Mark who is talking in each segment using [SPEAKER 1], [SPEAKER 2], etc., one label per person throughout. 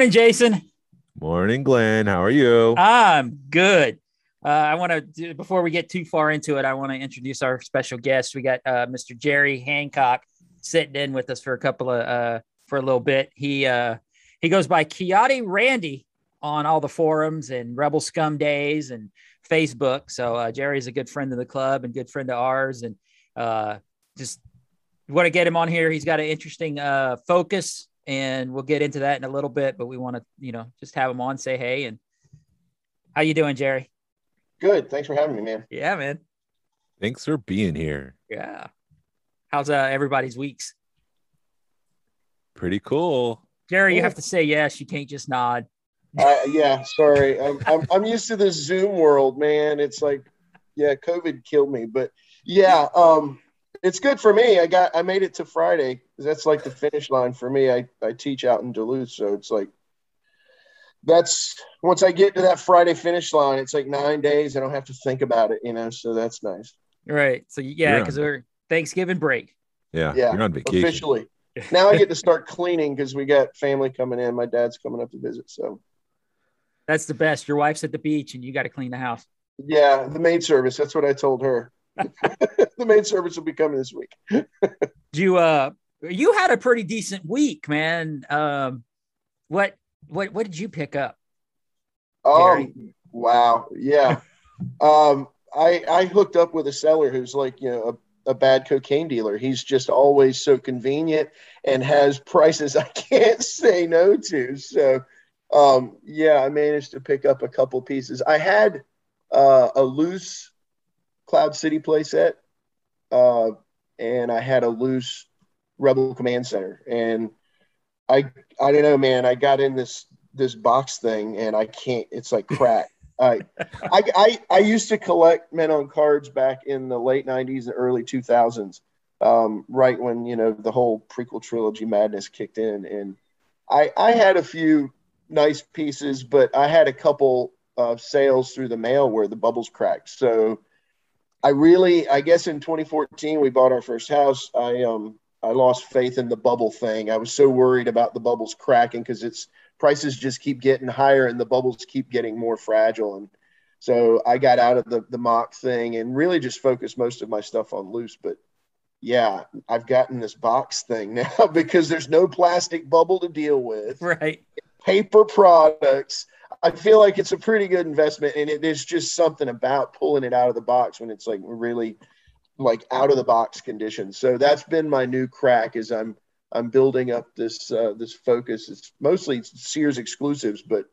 [SPEAKER 1] Morning, Jason.
[SPEAKER 2] Morning, Glen. How are you?
[SPEAKER 1] I'm good. Uh, I want to, before we get too far into it, I want to introduce our special guest. We got uh, Mr. Jerry Hancock sitting in with us for a couple of, uh, for a little bit. He, uh, he goes by Kiati Randy on all the forums and Rebel Scum Days and Facebook. So uh, Jerry's a good friend of the club and good friend of ours. And uh, just want to get him on here. He's got an interesting uh, focus and we'll get into that in a little bit. But we want to, you know, just have him on, say hey, and how you doing, Jerry?
[SPEAKER 3] Good. Thanks for having me, man.
[SPEAKER 1] Yeah, man.
[SPEAKER 2] Thanks for being here.
[SPEAKER 1] Yeah. How's uh, everybody's weeks?
[SPEAKER 2] Pretty cool.
[SPEAKER 1] Jerry, you have to say yes. You can't just nod.
[SPEAKER 3] Uh, yeah, sorry. I'm, I'm I'm used to this Zoom world, man. It's like, yeah, COVID killed me, but yeah, um, it's good for me. I got I made it to Friday. That's like the finish line for me. I I teach out in Duluth, so it's like that's once I get to that Friday finish line, it's like nine days. I don't have to think about it, you know. So that's nice.
[SPEAKER 1] Right. So yeah, because we're Thanksgiving break.
[SPEAKER 2] Yeah,
[SPEAKER 3] Yeah,
[SPEAKER 2] you're on vacation.
[SPEAKER 3] Officially, now I get to start cleaning because we got family coming in. My dad's coming up to visit, so
[SPEAKER 1] That's the best. Your wife's at the beach and you got to clean the house.
[SPEAKER 3] yeah, the maid service. That's what I told her. the maid service will be coming this week.
[SPEAKER 1] Do you uh you had a pretty decent week, man. Um what what what did you pick up?
[SPEAKER 3] Um, wow, yeah. um, I I hooked up with a seller who's like you know a, a bad cocaine dealer. He's just always so convenient and has prices I can't say no to. So, um, yeah, I managed to pick up a couple pieces. I had uh, a loose Cloud City playset, uh, and I had a loose Rebel Command Center, and I I don't know, man. I got in this this box thing, and I can't. It's like crack. I, I I I used to collect men on cards back in the late '90s and early 2000s, um, right when you know the whole prequel trilogy madness kicked in, and I I had a few nice pieces, but I had a couple of sales through the mail where the bubbles cracked. So I really, I guess in 2014 we bought our first house. I um I lost faith in the bubble thing. I was so worried about the bubbles cracking because it's prices just keep getting higher and the bubbles keep getting more fragile. And so I got out of the the mock thing and really just focused most of my stuff on loose. But yeah, I've gotten this box thing now because there's no plastic bubble to deal with
[SPEAKER 1] Right.
[SPEAKER 3] paper products. I feel like it's a pretty good investment, and it is just something about pulling it out of the box when it's like really like out of the box condition. So that's been my new crack. Is I'm I'm building up this uh, this focus. It's mostly Sears exclusives, but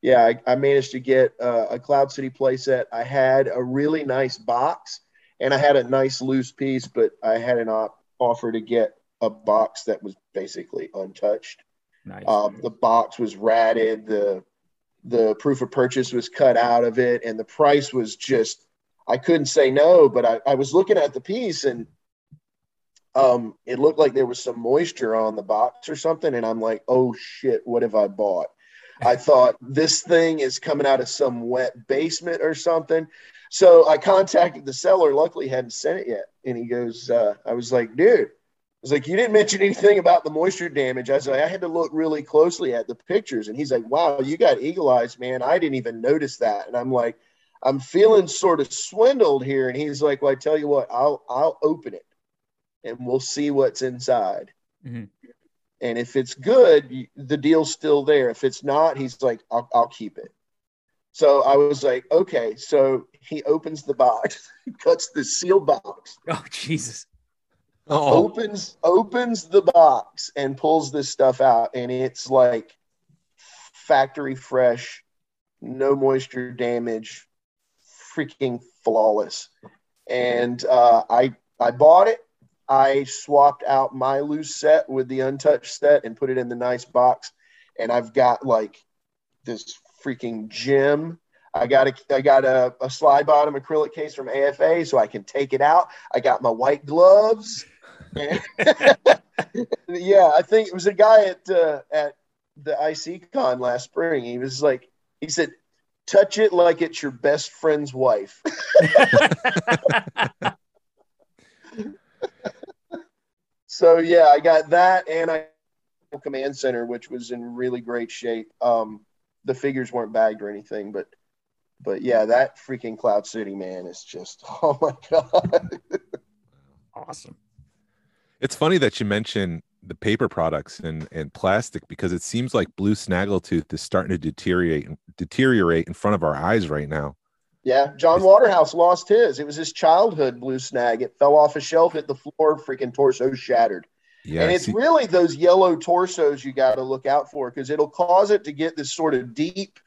[SPEAKER 3] yeah, I, I managed to get uh, a Cloud City playset. I had a really nice box, and I had a nice loose piece, but I had an op- offer to get a box that was basically untouched.
[SPEAKER 1] Nice.
[SPEAKER 3] Um, the box was ratted. The the proof of purchase was cut out of it, and the price was just I couldn't say no. But I, I was looking at the piece, and um, it looked like there was some moisture on the box or something, and I'm like, oh shit, what have I bought? I thought this thing is coming out of some wet basement or something. So I contacted the seller. Luckily, hadn't sent it yet, and he goes, uh, I was like, dude. I was like, you didn't mention anything about the moisture damage. I was like, I had to look really closely at the pictures. And he's like, wow, you got eagle eyes, man. I didn't even notice that. And I'm like, I'm feeling sort of swindled here. And he's like, well, I tell you what, I'll, I'll open it and we'll see what's inside.
[SPEAKER 1] Mhm.
[SPEAKER 3] And if it's good, the deal's still there. If it's not, he's like, I'll, I'll keep it. So I was like, okay. So he opens the box, cuts the sealed box,
[SPEAKER 1] Oh Jesus.
[SPEAKER 2] Oh,
[SPEAKER 3] opens opens the box and pulls this stuff out and it's like factory fresh no moisture damage freaking flawless and uh, i i bought it i swapped out my loose set with the untouched set and put it in the nice box and i've got like this freaking gym I got a I got a, a slide bottom acrylic case from AFA so I can take it out. I got my white gloves. yeah, I think it was a guy at uh, at the IC con last spring. He was like, he said, touch it like it's your best friend's wife. so yeah, I got that, and I command center, which was in really great shape. Um, the figures weren't bagged or anything, but but yeah, that freaking Cloud City man is just oh my god,
[SPEAKER 1] awesome.
[SPEAKER 2] It's funny that you mention the paper products and and plastic because it seems like blue snaggletooth is starting to deteriorate deteriorate in front of our eyes right now.
[SPEAKER 3] Yeah, John Waterhouse lost his. It was his childhood blue snag. It fell off a shelf, hit the floor, freaking torso shattered. Yeah, and it's see- really those yellow torsos you got to look out for because it'll cause it to get this sort of deep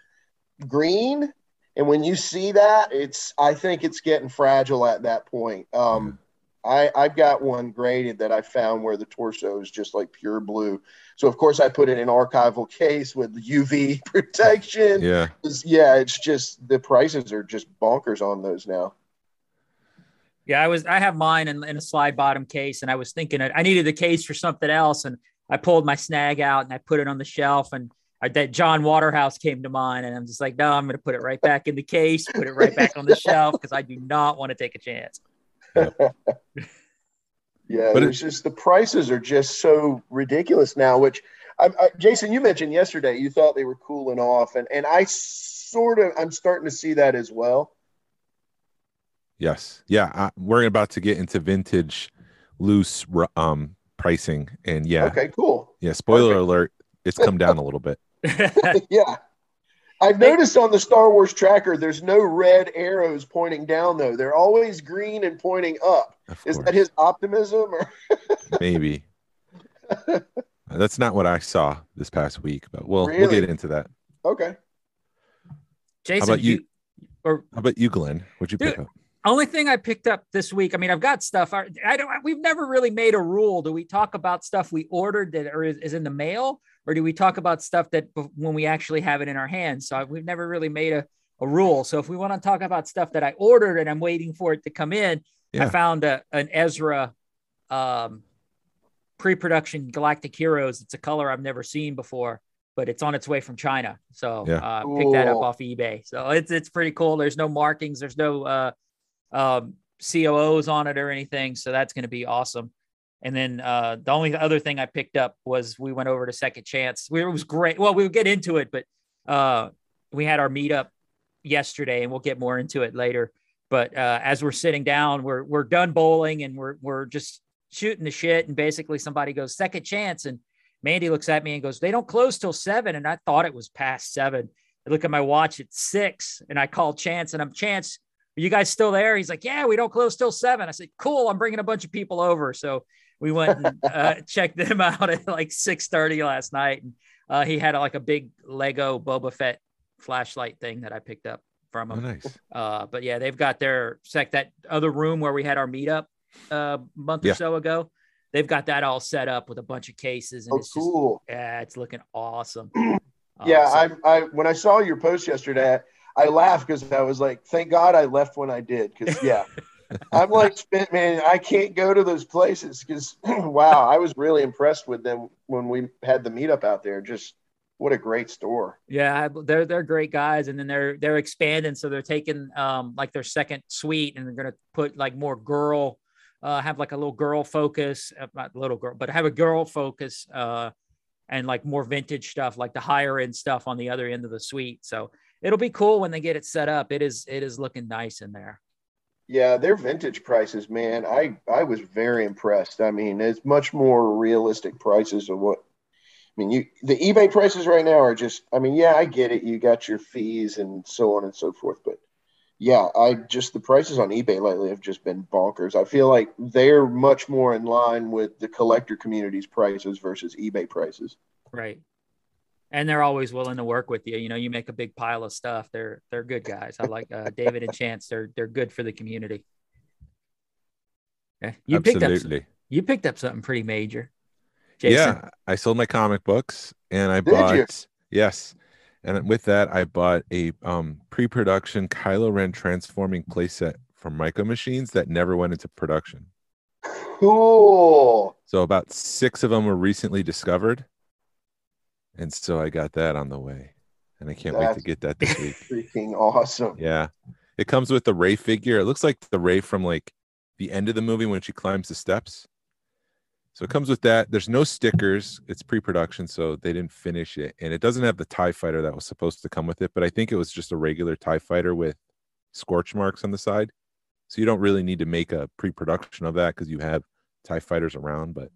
[SPEAKER 3] green. And when you see that, it's I think it's getting fragile at that point. Um, I, I've got one graded that I found where the torso is just like pure blue. So of course I put it in archival case with UV protection.
[SPEAKER 2] Yeah.
[SPEAKER 3] It's, yeah, it's just the prices are just bonkers on those now.
[SPEAKER 1] Yeah, I was I have mine in, in a slide bottom case, and I was thinking I needed the case for something else, and I pulled my snag out and I put it on the shelf, and I, that John Waterhouse came to mind, and I'm just like, no, I'm going to put it right back in the case, put it right back on the shelf because I do not want to take a chance.
[SPEAKER 3] yeah, but it's just the prices are just so ridiculous now. Which, I, I, Jason, you mentioned yesterday, you thought they were cooling off, and and I sort of I'm starting to see that as well.
[SPEAKER 2] Yes, yeah, I, we're about to get into vintage loose um pricing, and yeah,
[SPEAKER 3] okay, cool.
[SPEAKER 2] Yeah, spoiler alert, it's come down a little bit.
[SPEAKER 3] yeah, I've noticed on the Star Wars tracker, there's no red arrows pointing down though. They're always green and pointing up. Is that his optimism or
[SPEAKER 2] maybe? That's not what I saw this past week, but we'll really? we'll get into that.
[SPEAKER 3] Okay.
[SPEAKER 1] Jason,
[SPEAKER 2] how about you? you or how about you, Glen? What'd you dude, pick up?
[SPEAKER 1] Only thing I picked up this week. I mean, I've got stuff. I, I don't. We've never really made a rule. Do we talk about stuff we ordered that or is, is in the mail, or do we talk about stuff that when we actually have it in our hands? So we've never really made a, a rule. So if we want to talk about stuff that I ordered and I'm waiting for it to come in, yeah. I found a, an Ezra um, pre-production Galactic Heroes. It's a color I've never seen before, but it's on its way from China. So yeah. uh, pick that up off eBay. So it's it's pretty cool. There's no markings. There's no uh, um, COOs on it or anything. So that's going to be awesome. And then uh, the only other thing I picked up was we went over to Second Chance. We, it was great. Well, we'll get into it, but uh, we had our meetup yesterday, and we'll get more into it later. But uh, as we're sitting down, we're we're done bowling, and we're we're just shooting the shit. And basically, somebody goes Second Chance, and Mandy looks at me and goes, "They don't close till seven. And I thought it was past seven. I look at my watch; it's six, and I call Chance, and I'm Chance. Are you guys still there? He's like, Yeah, we don't close till seven. I said, Cool. I'm bringing a bunch of people over. So we went and uh, checked them out at like 6:30 last night, and uh, he had like a big Lego Boba Fett flashlight thing that I picked up from him.
[SPEAKER 2] Oh, nice.
[SPEAKER 1] Uh, but yeah, they've got their sec that other room where we had our meetup uh, a month yeah. or so ago. They've got that all set up with a bunch of cases, and
[SPEAKER 3] oh,
[SPEAKER 1] it's
[SPEAKER 3] cool.
[SPEAKER 1] Just, yeah, it's looking awesome.
[SPEAKER 3] yeah, so, I, I when I saw your post yesterday, I laughed because I was like, "Thank God I left when I did." Because yeah, I'm like, man, I can't go to those places because, wow, I was really impressed with them when we had the meetup out there. Just what a great store.
[SPEAKER 1] Yeah, they're they're great guys, and then they're they're expanding, so they're taking um like their second suite, and they're gonna put like more girl, uh, have like a little girl focus, uh, not little girl, but have a girl focus, uh, and like more vintage stuff, like the higher end stuff on the other end of the suite. So it'll be cool when they get it set up. It is it is looking nice in there.
[SPEAKER 3] Yeah, their vintage prices, man. I I was very impressed. I mean, it's much more realistic prices of what. I mean, you the eBay prices right now are just. I mean, yeah, I get it. You got your fees and so on and so forth, but yeah, I just the prices on eBay lately have just been bonkers. I feel like they're much more in line with the collector community's prices versus eBay prices.
[SPEAKER 1] Right and they're always willing to work with you. You know, you make a big pile of stuff. They're they're good guys. I like uh, David and Chance. They're they're good for the community. Yeah, you Absolutely. picked up you picked up something pretty major.
[SPEAKER 2] Jason. Yeah, I sold my comic books and I Did bought you? yes, and with that I bought a um, pre-production Kylo Ren transforming playset from Micro Machines that never went into production.
[SPEAKER 3] Cool.
[SPEAKER 2] So about six of them were recently discovered and so I got that on the way. and I can't wait to get that this week.
[SPEAKER 3] Freaking awesome!
[SPEAKER 2] Yeah, it comes with the Rey figure. It looks like the Rey from like the end of the movie when she climbs the steps. So it comes with that. There's no stickers. It's pre-production, so they didn't finish it, and it doesn't have the Tie Fighter that was supposed to come with it. But I think it was just a regular Tie Fighter with scorch marks on the side. So you don't really need to make a pre-production of that because you have Tie Fighters around. But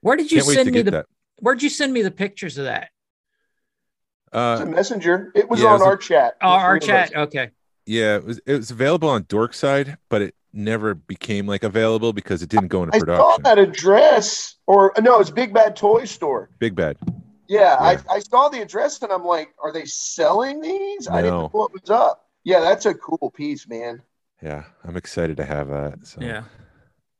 [SPEAKER 1] where did you send me the? That. Where did you send me the pictures of that?
[SPEAKER 3] Uh, it's a messenger. It was yeah, on it was our a, chat.
[SPEAKER 1] Oh, our chat. Okay.
[SPEAKER 2] Yeah, it was. It was available on Dorkside, but it never became like available because it didn't go into production. I
[SPEAKER 3] saw that address, or no, it's Big Bad Toy Store.
[SPEAKER 2] Big Bad.
[SPEAKER 3] Yeah, yeah. I, I saw the address and I'm like, are they selling these? No. I didn't know what was up. Yeah, that's a cool piece, man.
[SPEAKER 2] Yeah, I'm excited to have that. So.
[SPEAKER 1] Yeah,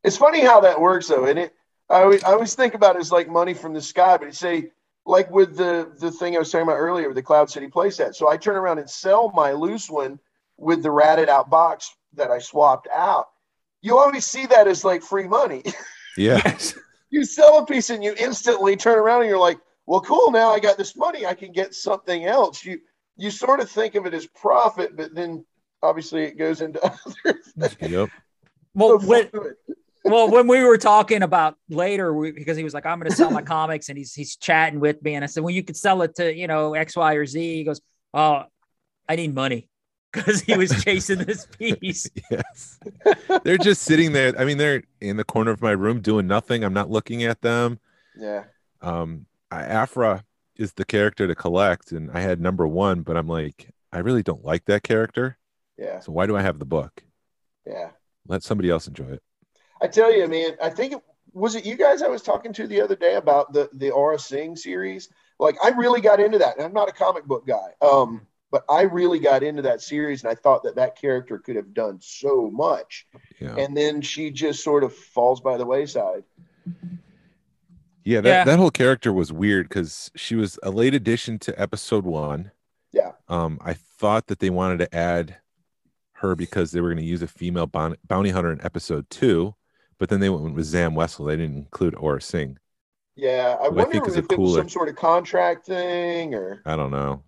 [SPEAKER 3] it's funny how that works though, and it. I always, I always think about it as like money from the sky, but say like with the the thing I was talking about earlier, with the Cloud City playset. So I turn around and sell my loose one with the ratted out box that I swapped out, you always see that as like free money.
[SPEAKER 2] Yes.
[SPEAKER 3] you sell a piece and you instantly turn around and you're like, well, cool. Now I got this money. I can get something else. You you sort of think of it as profit, but then obviously it goes into other things.
[SPEAKER 2] Yep.
[SPEAKER 1] Well, so when, well, when we were talking about later, we, because he was like, "I'm going to sell my comics," and he's he's chatting with me, and I said, "Well, you could sell it to you know X, Y, or Z." He goes, "Oh, I need money." because he was chasing this piece.
[SPEAKER 2] yes. They're just sitting there. I mean, they're in the corner of my room doing nothing. I'm not looking at them.
[SPEAKER 3] Yeah.
[SPEAKER 2] Um, I, Aphra is the character to collect, and I had number one, but I'm like, I really don't like that character.
[SPEAKER 3] Yeah.
[SPEAKER 2] So why do I have the book?
[SPEAKER 3] Yeah.
[SPEAKER 2] Let somebody else enjoy it.
[SPEAKER 3] I tell you, man, I think it was it you guys I was talking to the other day about the the Aurra Sing series. Like I really got into that. And I'm not a comic book guy. Um, but I really got into that series and I thought that that character could have done so much. Yeah. And then she just sort of falls by the wayside.
[SPEAKER 2] Yeah, that, yeah. that whole character was weird because she was a late addition to episode one.
[SPEAKER 3] Yeah.
[SPEAKER 2] Um, I thought that they wanted to add her because they were going to use a female bounty hunter in episode two, but then they went with Zam Wesell. They didn't include Aurra Sing.
[SPEAKER 3] Yeah, I wonder I think if it cooler... was some sort of contract thing or
[SPEAKER 2] I don't know.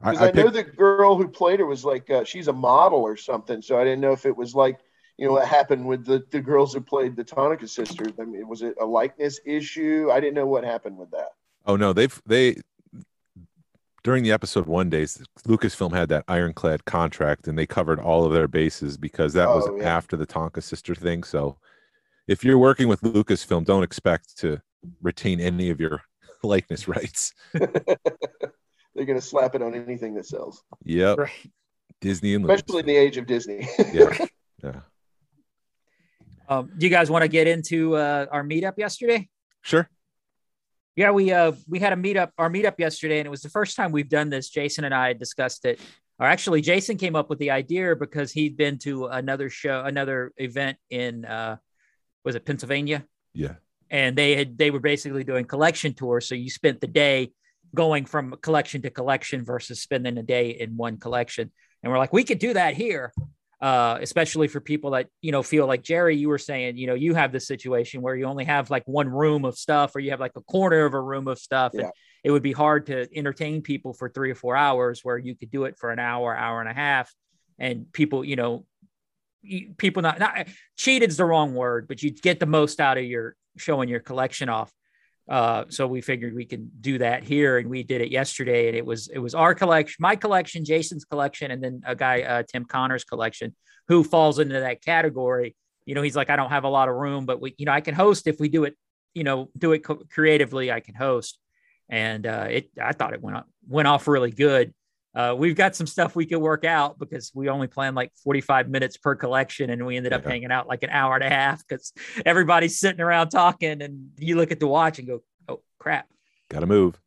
[SPEAKER 3] Because I, I, I know the girl who played her was like uh, she's a model or something. So I didn't know if it was like you know what happened with the, the girls who played the Tonnika sisters. I mean, was it a likeness issue? I didn't know what happened with that.
[SPEAKER 2] Oh no, they've they during the episode one days, Lucasfilm had that ironclad contract and they covered all of their bases because that oh, was yeah. after the Tonnika sister thing. So if you're working with Lucasfilm, don't expect to retain any of your likeness rights.
[SPEAKER 3] they're going to slap it on anything that sells.
[SPEAKER 2] Yep. Right. Disney and
[SPEAKER 3] especially in the age of Disney.
[SPEAKER 2] yeah. Yeah.
[SPEAKER 1] Um, do you guys want to get into uh, our meetup yesterday?
[SPEAKER 2] Sure.
[SPEAKER 1] Yeah, we uh we had a meetup, our meetup yesterday, and it was the first time we've done this. Jason and I discussed it. Or actually, Jason came up with the idea because he'd been to another show, another event in uh was it Pennsylvania?
[SPEAKER 2] Yeah.
[SPEAKER 1] And they had they were basically doing collection tours. So you spent the day going from collection to collection versus spending a day in one collection. And we're like, we could do that here, uh, especially for people that, you know, feel like Jerry, you were saying, you know, you have this situation where you only have like one room of stuff or you have like a corner of a room of stuff. Yeah. And it would be hard to entertain people for three or four hours where you could do it for an hour, hour and a half. And people, you know, people not, not cheated is the wrong word, but you get the most out of your showing your collection off. Uh, so we figured we can do that here, and we did it yesterday. And it was it was our collection, my collection, Jason's collection, and then a guy uh, Tim Connor's collection, who falls into that category. You know, he's like, I don't have a lot of room, but we, you know, I can host if we do it. You know, do it co- creatively. I can host, and uh, it. I thought it went off, went off really good. Uh, we've got some stuff we could work out because we only planned like 45 minutes per collection and we ended up yeah. hanging out like an hour and a half because everybody's sitting around talking and you look at the watch and go, oh crap.
[SPEAKER 2] Gotta move.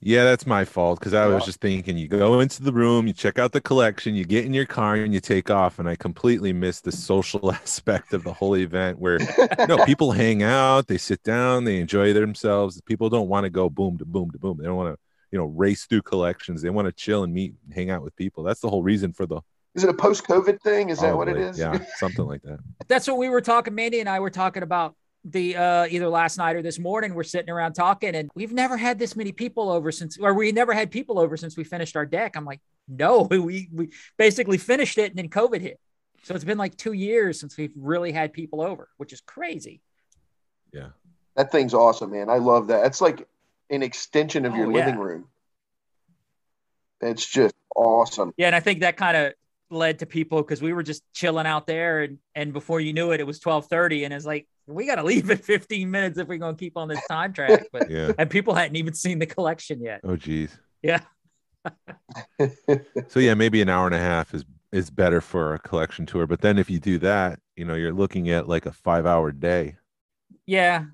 [SPEAKER 2] Yeah, that's my fault because I was just thinking you go into the room, you check out the collection, you get in your car and you take off. And I completely missed the social aspect of the whole event where no people hang out, they sit down, they enjoy themselves. People don't want to go boom to boom to boom. They don't want to you know race through collections they want to chill and meet and hang out with people that's the whole reason for the
[SPEAKER 3] is it a post-covid thing is Probably, that what it is
[SPEAKER 2] yeah something like that
[SPEAKER 1] that's what we were talking mandy and i were talking about the uh, either last night or this morning, we're sitting around talking, and we've never had this many people over since, or we never had people over since we finished our deck. I'm like, no, we we basically finished it, and then COVID hit. So it's been like two years since we've really had people over, which is crazy.
[SPEAKER 2] Yeah,
[SPEAKER 3] that thing's awesome, man. I love that. It's like an extension of
[SPEAKER 1] Oh,
[SPEAKER 3] your
[SPEAKER 1] yeah.
[SPEAKER 3] living room. It's just awesome.
[SPEAKER 1] Yeah, and I think that kind of led to people because we were just chilling out there, and and before you knew it, it was twelve thirty, and it's like we got to leave in fifteen minutes if we're gonna keep on this time track. But
[SPEAKER 2] yeah.
[SPEAKER 1] and people hadn't even seen the collection yet.
[SPEAKER 2] Oh, geez.
[SPEAKER 1] Yeah.
[SPEAKER 2] So yeah, maybe an hour and a half is is better for a collection tour. But then if you do that, you know, you're looking at like a five hour day.
[SPEAKER 1] Yeah.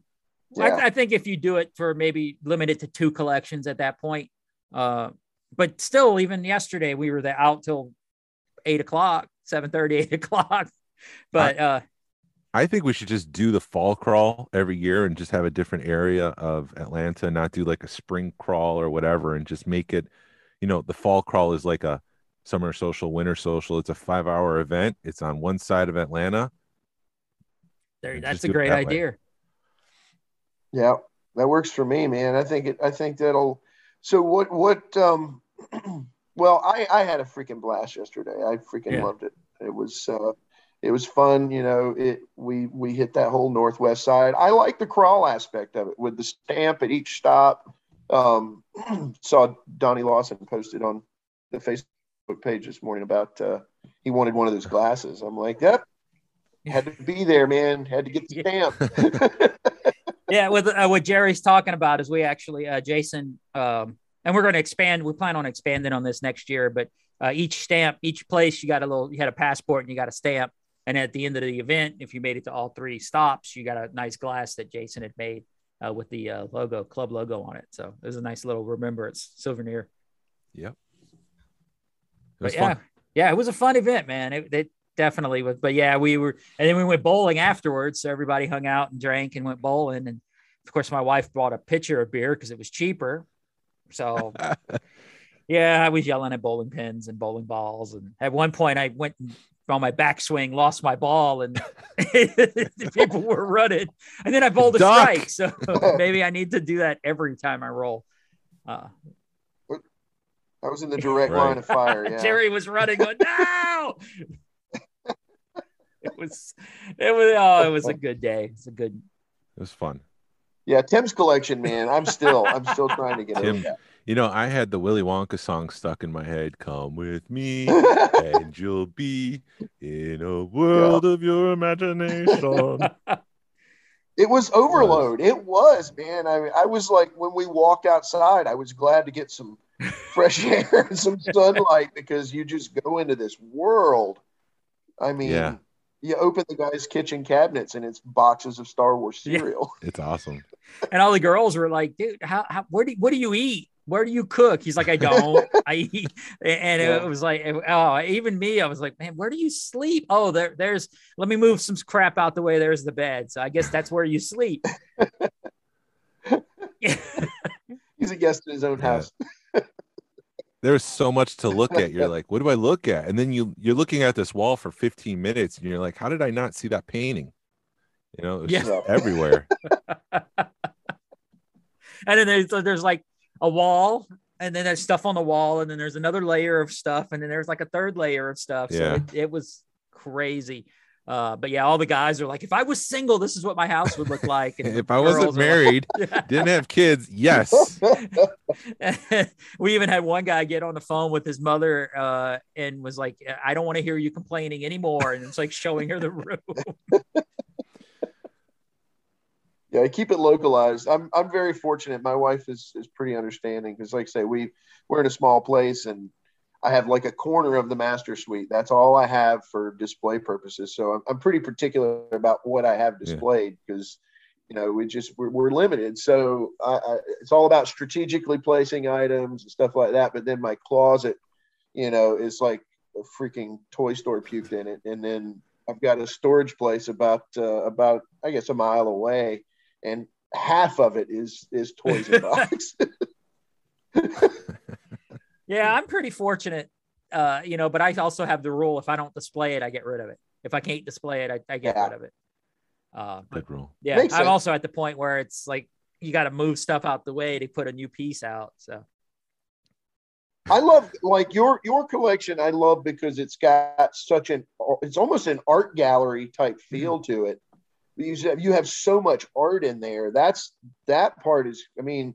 [SPEAKER 3] Yeah.
[SPEAKER 1] I, I think if you do it for maybe limited to two collections at that point, uh, but still, even yesterday we were there out till eight o'clock, 7 8 o'clock. But uh,
[SPEAKER 2] I think we should just do the fall crawl every year and just have a different area of Atlanta, not do like a spring crawl or whatever, and just make it, you know, the fall crawl is like a summer social, winter social. It's a five hour event. It's on one side of Atlanta.
[SPEAKER 1] there, that's a great
[SPEAKER 2] that way.
[SPEAKER 3] Yeah, that works for me, man. I think it. I think that'll. So what? What? Um. well, I I had a freaking blast yesterday. I freaking
[SPEAKER 1] Yeah.
[SPEAKER 3] loved it. It was. uh it was fun, you know. It we we hit that whole northwest side. I like the crawl aspect of it with the stamp at each stop. Um, saw Donnie Lawson posted on the Facebook page this morning about uh, he wanted one of those glasses. I'm like, yep, had to be there, man. Had to get the stamp.
[SPEAKER 1] yeah, with uh, what Jerry's talking about is we actually uh, Jason, um, and we're going to expand. We plan on expanding on this next year, but uh, each stamp, each place, you got a little, you had a passport and you got a stamp, and at the end of the event, if you made it to all three stops, you got a nice glass that Jason had made uh, with the uh, logo, club logo on it. So it was a nice little remembrance souvenir.
[SPEAKER 2] Yep.
[SPEAKER 1] But yeah,
[SPEAKER 2] fun.
[SPEAKER 1] yeah, it was a fun event, man. It, it definitely was. But yeah, we were, and then we went bowling afterwards. So everybody hung out and drank and went bowling. And of course, my wife bought a pitcher of beer because it was cheaper. So yeah, I was yelling at bowling pins and bowling balls. And at one point, I went on my backswing, lost my ball, and the people were running. And then I bowled a
[SPEAKER 2] Duck.
[SPEAKER 1] strike. So maybe I need to do that every time I roll. Uh,
[SPEAKER 3] I was in the direct
[SPEAKER 2] Right.
[SPEAKER 3] line of fire. Yeah.
[SPEAKER 1] Jerry was running, going, no. it was, it was, oh, it was a good day. It's a good,
[SPEAKER 2] It was fun.
[SPEAKER 3] Yeah, Tim's collection, man. I'm still, I'm still trying to get
[SPEAKER 2] Tim,
[SPEAKER 3] over
[SPEAKER 2] You know, I had the Willy Wonka song stuck in my head. Come with me, and you'll be in a world of your imagination.
[SPEAKER 3] it was overload. It was, man. I, I was like, when we walked outside, I was glad to get some fresh air and some sunlight because you just go into this world. I mean,
[SPEAKER 2] Yeah.
[SPEAKER 3] You open the guy's kitchen cabinets and it's boxes of Star Wars
[SPEAKER 1] Yeah.
[SPEAKER 3] cereal.
[SPEAKER 2] It's awesome.
[SPEAKER 1] and all the girls were like, dude, how, how where do, what do you eat? Where do you cook? He's like, I don't. I eat, and it was like, oh, even me, I was like, man, where do you sleep? Oh, there, there's. Let me move some crap out the way. There's the bed. So I guess that's where you sleep.
[SPEAKER 3] He's a guest in his own
[SPEAKER 2] Yeah.
[SPEAKER 3] house.
[SPEAKER 2] There's so much to look at. You're like, what do I look at? And then you you're looking at this wall for 15 minutes, and you're like, how did I not see that painting? You know, it's
[SPEAKER 1] Yeah.
[SPEAKER 2] just everywhere.
[SPEAKER 1] and then there's there's like a wall, and then there's stuff on the wall, and then there's another layer of stuff, and then there's like a third layer of stuff. So
[SPEAKER 2] Yeah.
[SPEAKER 1] it, it was crazy. Uh, but yeah, all the guys are like, if I was single, this is what my house would look like. And
[SPEAKER 2] if I wasn't
[SPEAKER 1] girls are like-
[SPEAKER 2] married, didn't have kids, yes.
[SPEAKER 1] we even had one guy get on the phone with his mother uh, and was like, I don't want to hear you complaining anymore. And it's like showing her the room.
[SPEAKER 3] Yeah, I keep it localized. I'm I'm very fortunate. My wife is is pretty understanding because, like I say, we we're in a small place, and I have like a corner of the master suite. That's all I have for display purposes. So I'm I'm pretty particular about what I have displayed because, you know, we just we're, we're limited. So I, I, it's all about strategically placing items and stuff like that. But then my closet, you know, is like a freaking toy store puked in it, and then I've got a storage place about uh, about I guess a mile away and half of it is is toys and box.
[SPEAKER 1] yeah, I'm pretty fortunate, uh, you know, but I also have the rule if I don't display it, I get rid of it. If I can't display it, I, I get
[SPEAKER 3] Yeah.
[SPEAKER 1] rid of it. Uh,
[SPEAKER 2] Good rule.
[SPEAKER 1] yeah,
[SPEAKER 3] Makes
[SPEAKER 1] I'm
[SPEAKER 3] sense.
[SPEAKER 1] also at the point where it's like you got to move stuff out the way to put a new piece out. So
[SPEAKER 3] I love like your your collection. I love because it's got such an it's almost an art gallery type feel to it. You have, you have so much art in there. That's that part is. I mean,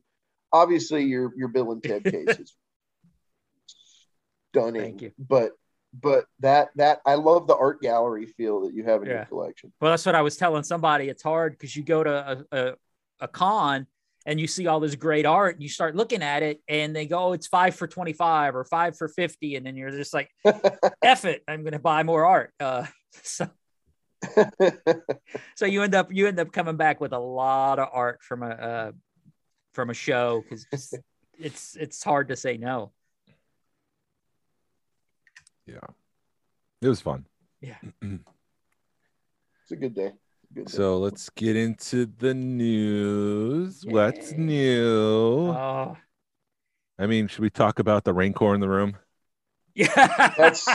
[SPEAKER 3] obviously your your Bill and Ted case is stunning.
[SPEAKER 1] Thank you.
[SPEAKER 3] But but that that I love the art gallery feel that you have in
[SPEAKER 1] Yeah.
[SPEAKER 3] your collection.
[SPEAKER 1] Well, that's what I was telling somebody. It's hard because you go to a, a, a con and you see all this great art and you start looking at it and they go, oh, it's five for 25 or five for 50. And then you're just like, F it, I'm going to buy more art. Uh, so, so you end up, you end up coming back with a lot of art from a, uh, from a show because it's, it's hard to say no.
[SPEAKER 2] Yeah. It was fun.
[SPEAKER 1] Yeah.
[SPEAKER 3] It's a good day. Good day.
[SPEAKER 2] So let's get into the news. What's new?
[SPEAKER 1] Oh,
[SPEAKER 2] I mean, should we talk about the rancor in the room?
[SPEAKER 1] yeah.
[SPEAKER 3] That's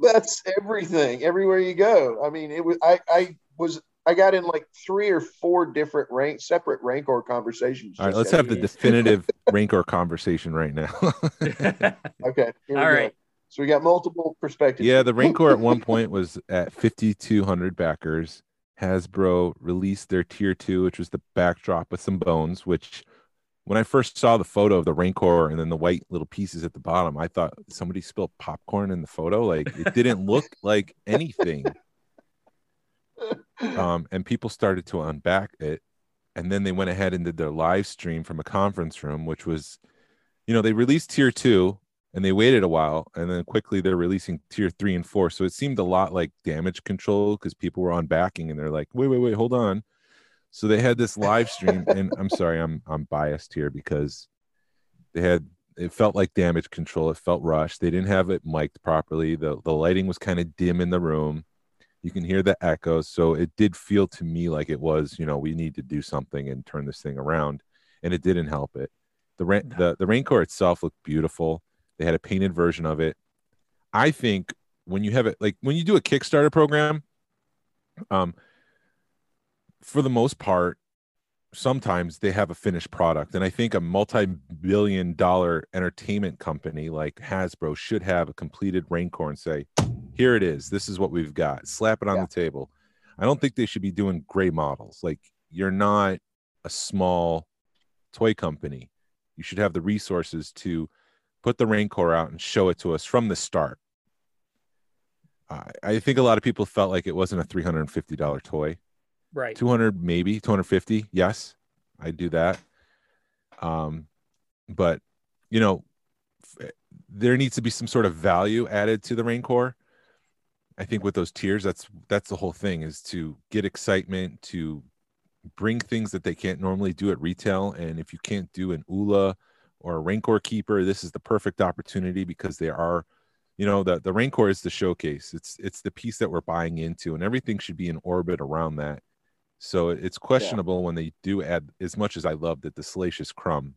[SPEAKER 3] that's everything. Everywhere you go. I mean, it was. I I was. I got in like three or four different rank separate Rancor conversations.
[SPEAKER 2] All right, let's have the
[SPEAKER 3] yesterday.
[SPEAKER 2] definitive rancor conversation right now.
[SPEAKER 3] Okay. here we
[SPEAKER 1] All
[SPEAKER 3] go.
[SPEAKER 1] right.
[SPEAKER 3] So we got multiple perspectives.
[SPEAKER 2] yeah, the rancor at one point was at 5,200 backers. Hasbro released their tier two, which was the backdrop with some bones, which when I first saw the photo of the rancor and then the white little pieces at the bottom, I thought somebody spilled popcorn in the photo. Like it didn't look like anything. um, and people started to unback it and then they went ahead and did their live stream from a conference room which was you know they released tier two and they waited a while and then quickly they're releasing tier three and four. So it seemed a lot like damage control because people were on backing and they're like wait wait wait hold on. So they had this live stream and i'm sorry i'm i'm biased here because they had it felt like damage control it felt rushed. They didn't have it mic'd properly. The the lighting was kind of dim in the room. You can hear the echoes so it did feel to me like it was you know we need to do something and turn this thing around and it didn't help it. The rain
[SPEAKER 1] No.
[SPEAKER 2] the, the rancor itself looked beautiful they had a painted version of it. I think when you have it like when you do a kickstarter program um for the most part sometimes they have a finished product. And i think a multi-billion dollar entertainment company like hasbro should have a completed rancor and say here it is. This is what we've got. Slap it on
[SPEAKER 3] Yeah.
[SPEAKER 2] the table. I don't think they should be doing gray models. Like you're not a small toy company. You should have the resources to put the rancor out and show it to us from the start. I I think a lot of people felt like it wasn't a $350 toy.
[SPEAKER 1] Right.
[SPEAKER 2] 200 maybe 250 yes i do that. Um but you know f- there needs to be some sort of value added to the rancor i think with those tiers that's that's the whole thing is to get excitement to bring things that they can't normally do at retail. And if you can't do an Oola or a rancor keeper this is the perfect opportunity because there are you know the the rancor is the showcase it's it's the piece that we're buying into and everything should be in orbit around that so it's questionable when they do add as much as I love that the Salacious Crumb.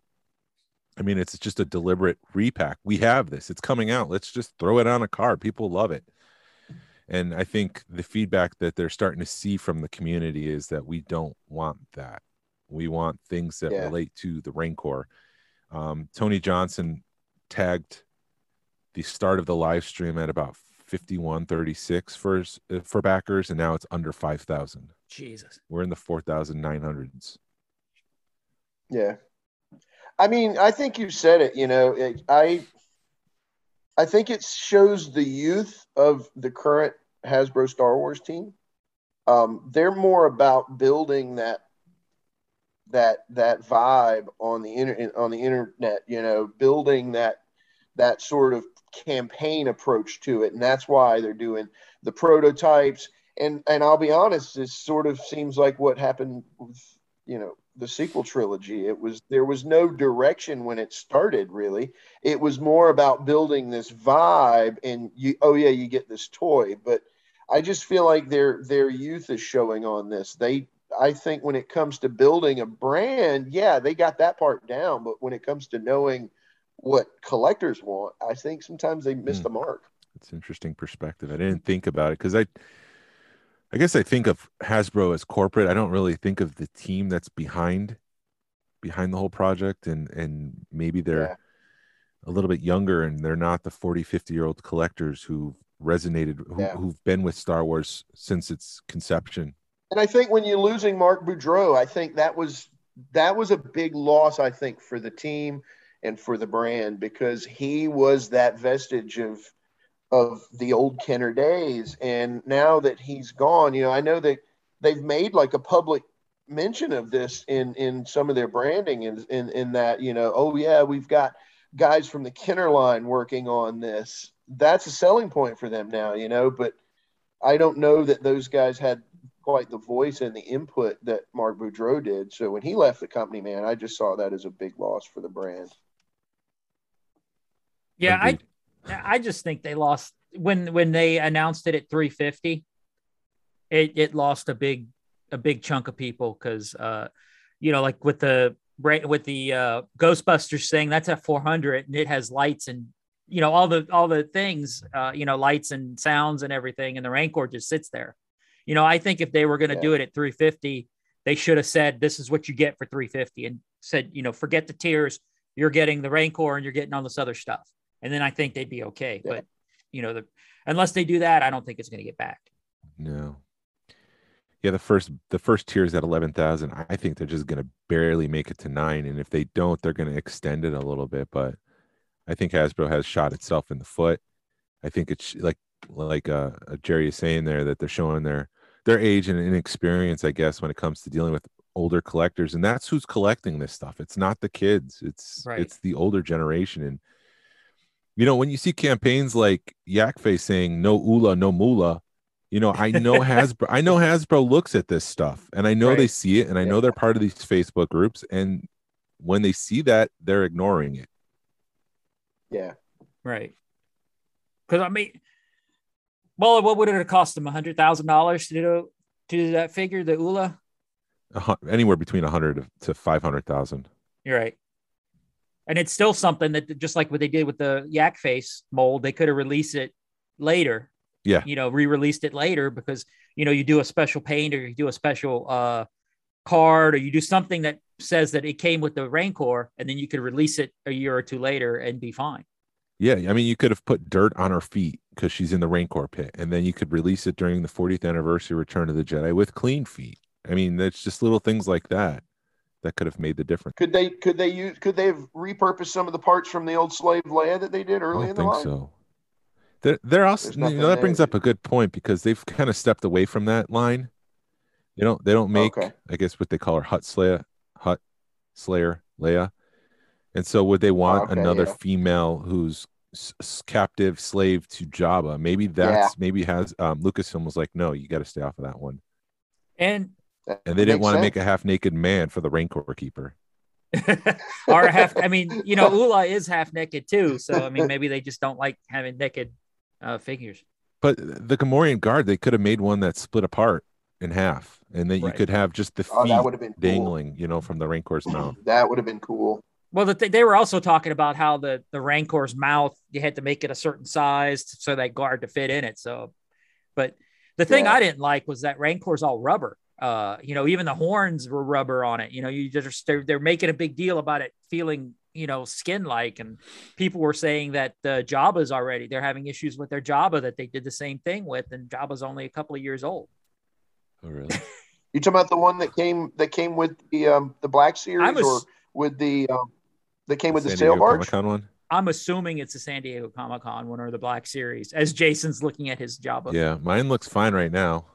[SPEAKER 2] I mean, it's just a deliberate repack. We have this, it's coming out. Let's just throw it on a card. People love it. And I think the feedback that they're starting to see from the community is that we don't want that. We want things that
[SPEAKER 3] Yeah.
[SPEAKER 2] relate to the Rancor. Um, Tony Johnson tagged the start of the live stream at about 5136 for for backers and now it's under 5000
[SPEAKER 1] Jesus.
[SPEAKER 2] we're in the 4,900s.
[SPEAKER 3] Yeah. I mean, I think you said it, you know, it, I I think it shows the youth of the current Hasbro Star Wars team. Um, they're more about building that that that vibe on the inter- on the internet, you know, building that that sort of campaign approach to it, and that's why they're doing the prototypes. And and I'll be honest, this sort of seems like what happened with you know the sequel trilogy. It was there was no direction when it started. Really, it was more about building this vibe, and you oh yeah, you get this toy, but I just feel like their their youth is showing on this. They I think when it comes to building a brand, yeah, they got that part down, but when it comes to knowing what collectors want, I think sometimes they miss
[SPEAKER 2] Hmm.
[SPEAKER 3] the mark.
[SPEAKER 2] It's an interesting perspective. I didn't think about it because I, I guess I think of Hasbro as corporate. I don't really think of the team that's behind behind the whole project and and maybe they're yeah. a little bit younger and they're not the 40 50 year old collectors who resonated who, yeah. who've been with Star Wars since its conception.
[SPEAKER 3] And I think when you're losing Mark Boudreau, I think that was that was a big loss I think for the team and for the brand because he was that vestige of of the old Kenner days. And now that he's gone, you know, I know that they've made like a public mention of this in in some of their branding in in, in that, you know, oh yeah, we've got guys from the Kenner line working on this. That's a selling point for them now, you know, but I don't know that those guys had quite the voice and the input that Mark Boudreau did. So when he left the company, man, I just saw that as a big loss for the brand.
[SPEAKER 1] Yeah, I I just think they lost when when they announced it at 350. It it lost a big a big chunk of people because uh, you know, like with the with the uh, Ghostbusters thing, that's at 400 and it has lights and you know all the all the things, uh, you know, lights and sounds and everything, and the Rancor just sits there. You know, I think if they were going to yeah. do it at 350, they should have said this is what you get for 350 and said, you know, forget the tiers, you're getting the Rancor and you're getting all this other stuff and then I think they'd be okay. Yeah. But you know, the unless they do that, I don't think it's going to get back.
[SPEAKER 2] No. Yeah, the first the first tier is at eleven thousand. I think they're just going to barely make it to nine, and if they don't, they're going to extend it a little bit. But I think Hasbro has shot itself in the foot. I think it's like like uh, uh, Jerry is saying there that they're showing their their age and inexperience, I guess, when it comes to dealing with older collectors, and that's who's collecting this stuff. It's not the kids. It's right. it's the older generation, and you know, when you see campaigns like Yak Face saying no Oola, no Moolah, you know, I know Hasbro, I know Hasbro looks at this stuff and I know right. they see it and I know they're part of these Facebook groups. And when they see that, they're ignoring it.
[SPEAKER 3] Yeah.
[SPEAKER 1] Right. Because I mean, well, what would it have cost them? A hundred thousand dollars to do to do that figure, the?
[SPEAKER 2] Uh, anywhere between a hundred to five hundred thousand.
[SPEAKER 1] You're right and it's still something that just like what they did with the yak face mold they could have released it later
[SPEAKER 2] yeah
[SPEAKER 1] you know re-released it later because you know you do a special paint or you do a special uh card or you do something that says that it came with the rancor and then you could release it a year or two later and be fine
[SPEAKER 2] yeah i mean you could have put dirt on her feet because she's in the rancor pit and then you could release it during the 40th anniversary return of the jedi with clean feet i mean it's just little things like that that could have made the difference.
[SPEAKER 3] Could they could they use could they have repurposed some of the parts from the old slave Leia that they did early in the line? So
[SPEAKER 2] they're, they're also you know, that brings up a good point because they've kind of stepped away from that line. They don't they don't make okay. I guess what they call her Hutt Slayer Hutt Slayer Leia, and so would they want okay, another yeah. female who's s- captive slave to Jabba? Maybe that's yeah. maybe has um, Lucasfilm was like, no, you got to stay off of that one.
[SPEAKER 1] And
[SPEAKER 2] that and they didn't want to make a half naked man for the Rancor keeper.
[SPEAKER 1] or half, I mean, you know, Oola is half naked too. So, I mean, maybe they just don't like having naked uh, figures.
[SPEAKER 2] But the Gamorrean guard, they could have made one that split apart in half, and then right. you could have just the feet oh, been dangling, cool. you know, from the Rancor's mouth.
[SPEAKER 3] That would have been cool.
[SPEAKER 1] Well, the th- they were also talking about how the the Rancor's mouth you had to make it a certain size so that guard to fit in it. So, but the thing yeah. I didn't like was that Rancor's all rubber uh you know even the horns were rubber on it you know you just they're, they're making a big deal about it feeling you know skin like and people were saying that the Jabba's already they're having issues with their Jabba that they did the same thing with and Jabba's only a couple of years old
[SPEAKER 2] oh really
[SPEAKER 3] you talking about the one that came that came with the um the black series or with the um that came with the, the sail barge
[SPEAKER 2] one
[SPEAKER 1] I'm assuming it's the San Diego Comic Con one or the Black Series. As Jason's looking at his Jabba.
[SPEAKER 2] Yeah, mine looks fine right now.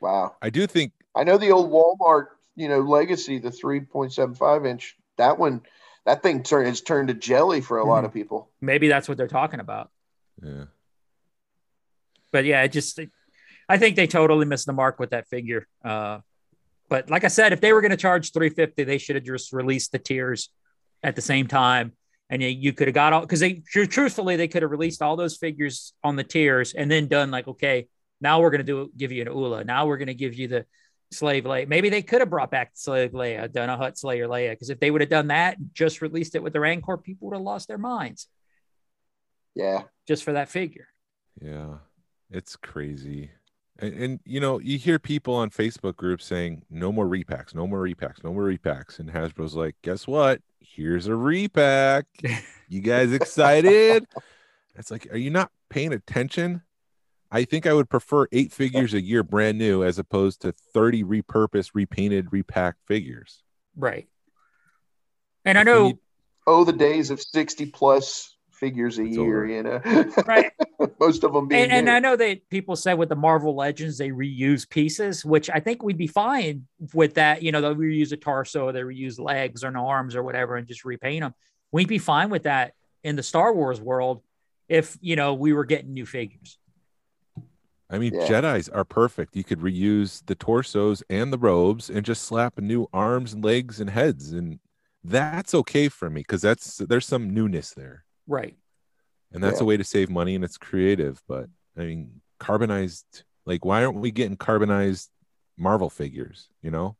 [SPEAKER 3] Wow.
[SPEAKER 2] I do think
[SPEAKER 3] I know the old Walmart, you know, legacy, the 3.75 inch, that one, that thing turn, has turned to jelly for a mm-hmm. lot of people.
[SPEAKER 1] Maybe that's what they're talking about.
[SPEAKER 2] Yeah.
[SPEAKER 1] But yeah, it just, I think they totally missed the mark with that figure. Uh, but like I said, if they were going to charge 350, they should have just released the tiers at the same time. And you could have got all, because they, truthfully, they could have released all those figures on the tiers and then done like, okay, now we're going to do give you an Oola. Now we're going to give you the slave Leia. Maybe they could have brought back slave Leia, done a Hutt Slayer Leia, because if they would have done that, just released it with the Rancor, people would have lost their minds.
[SPEAKER 3] Yeah,
[SPEAKER 1] just for that figure.
[SPEAKER 2] Yeah, it's crazy. And, and, you know, you hear people on Facebook groups saying, no more repacks, no more repacks, no more repacks. And Hasbro's like, guess what? Here's a repack. You guys excited? it's like, are you not paying attention? I think I would prefer eight figures a year brand new as opposed to 30 repurposed, repainted, repacked figures.
[SPEAKER 1] Right. And I know.
[SPEAKER 3] oh, the days of 60 plus figures a it's year, over. you know.
[SPEAKER 1] Right.
[SPEAKER 3] Most of them being.
[SPEAKER 1] And, and, I know that people say with the Marvel Legends they reuse pieces, which I think we'd be fine with that. You know, they'll reuse a torso, they reuse legs or arms or whatever, and just repaint them. We'd be fine with that in the Star Wars world if you know we were getting new figures.
[SPEAKER 2] I mean, yeah. Jedi's are perfect. You could reuse the torsos and the robes and just slap new arms and legs and heads, and that's okay for me because that's there's some newness there.
[SPEAKER 1] Right.
[SPEAKER 2] And that's yeah. a way to save money and it's creative. But I mean, carbonized, like, why aren't we getting carbonized Marvel figures, you know?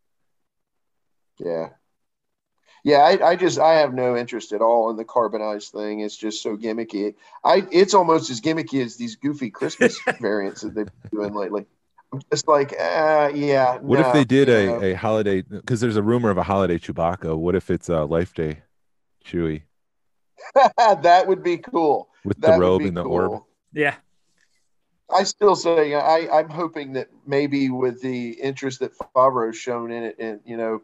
[SPEAKER 3] Yeah. Yeah, I, I just I have no interest at all in the carbonized thing. It's just so gimmicky. I it's almost as gimmicky as these goofy Christmas variants that they've been doing lately. I'm just like, uh, yeah.
[SPEAKER 2] What no, if they did a, a holiday? Because there's a rumor of a holiday Chewbacca. What if it's a Life Day Chewie?
[SPEAKER 3] that would be cool.
[SPEAKER 2] With
[SPEAKER 3] that
[SPEAKER 2] the robe and the cool. orb.
[SPEAKER 1] Yeah.
[SPEAKER 3] I still say I, I'm hoping that maybe with the interest that Favreau's shown in it, and you know,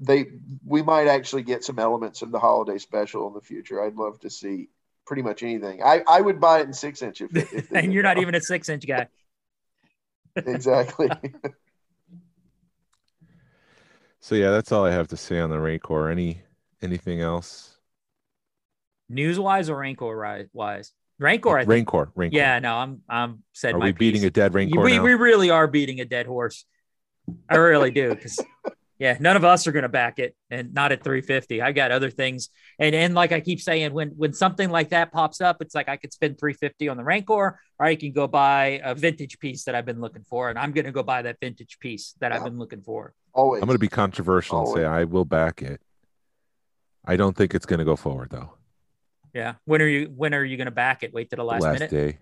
[SPEAKER 3] they we might actually get some elements of the holiday special in the future. I'd love to see pretty much anything. I, I would buy it in six inch if, if
[SPEAKER 1] and you're not even a six inch guy.
[SPEAKER 3] exactly.
[SPEAKER 2] so yeah, that's all I have to say on the Rancor. Any anything else?
[SPEAKER 1] News wise or Rancor wise? Rancor, I think.
[SPEAKER 2] Rancor, Rancor.
[SPEAKER 1] Yeah, no, I'm I'm said.
[SPEAKER 2] Are
[SPEAKER 1] we
[SPEAKER 2] piece. beating a dead Rancor?
[SPEAKER 1] We
[SPEAKER 2] now?
[SPEAKER 1] we really are beating a dead horse. I really do because yeah, none of us are going to back it, and not at 350. I got other things, and and like I keep saying, when when something like that pops up, it's like I could spend 350 on the Rancor, or I can go buy a vintage piece that I've been looking for, and I'm going to go buy that vintage piece that yeah. I've been looking for.
[SPEAKER 3] Always.
[SPEAKER 2] I'm going to be controversial Always. and say I will back it. I don't think it's going to go forward though.
[SPEAKER 1] Yeah. When are you when are you going to back it? Wait to the last,
[SPEAKER 2] the last
[SPEAKER 1] minute.
[SPEAKER 2] day.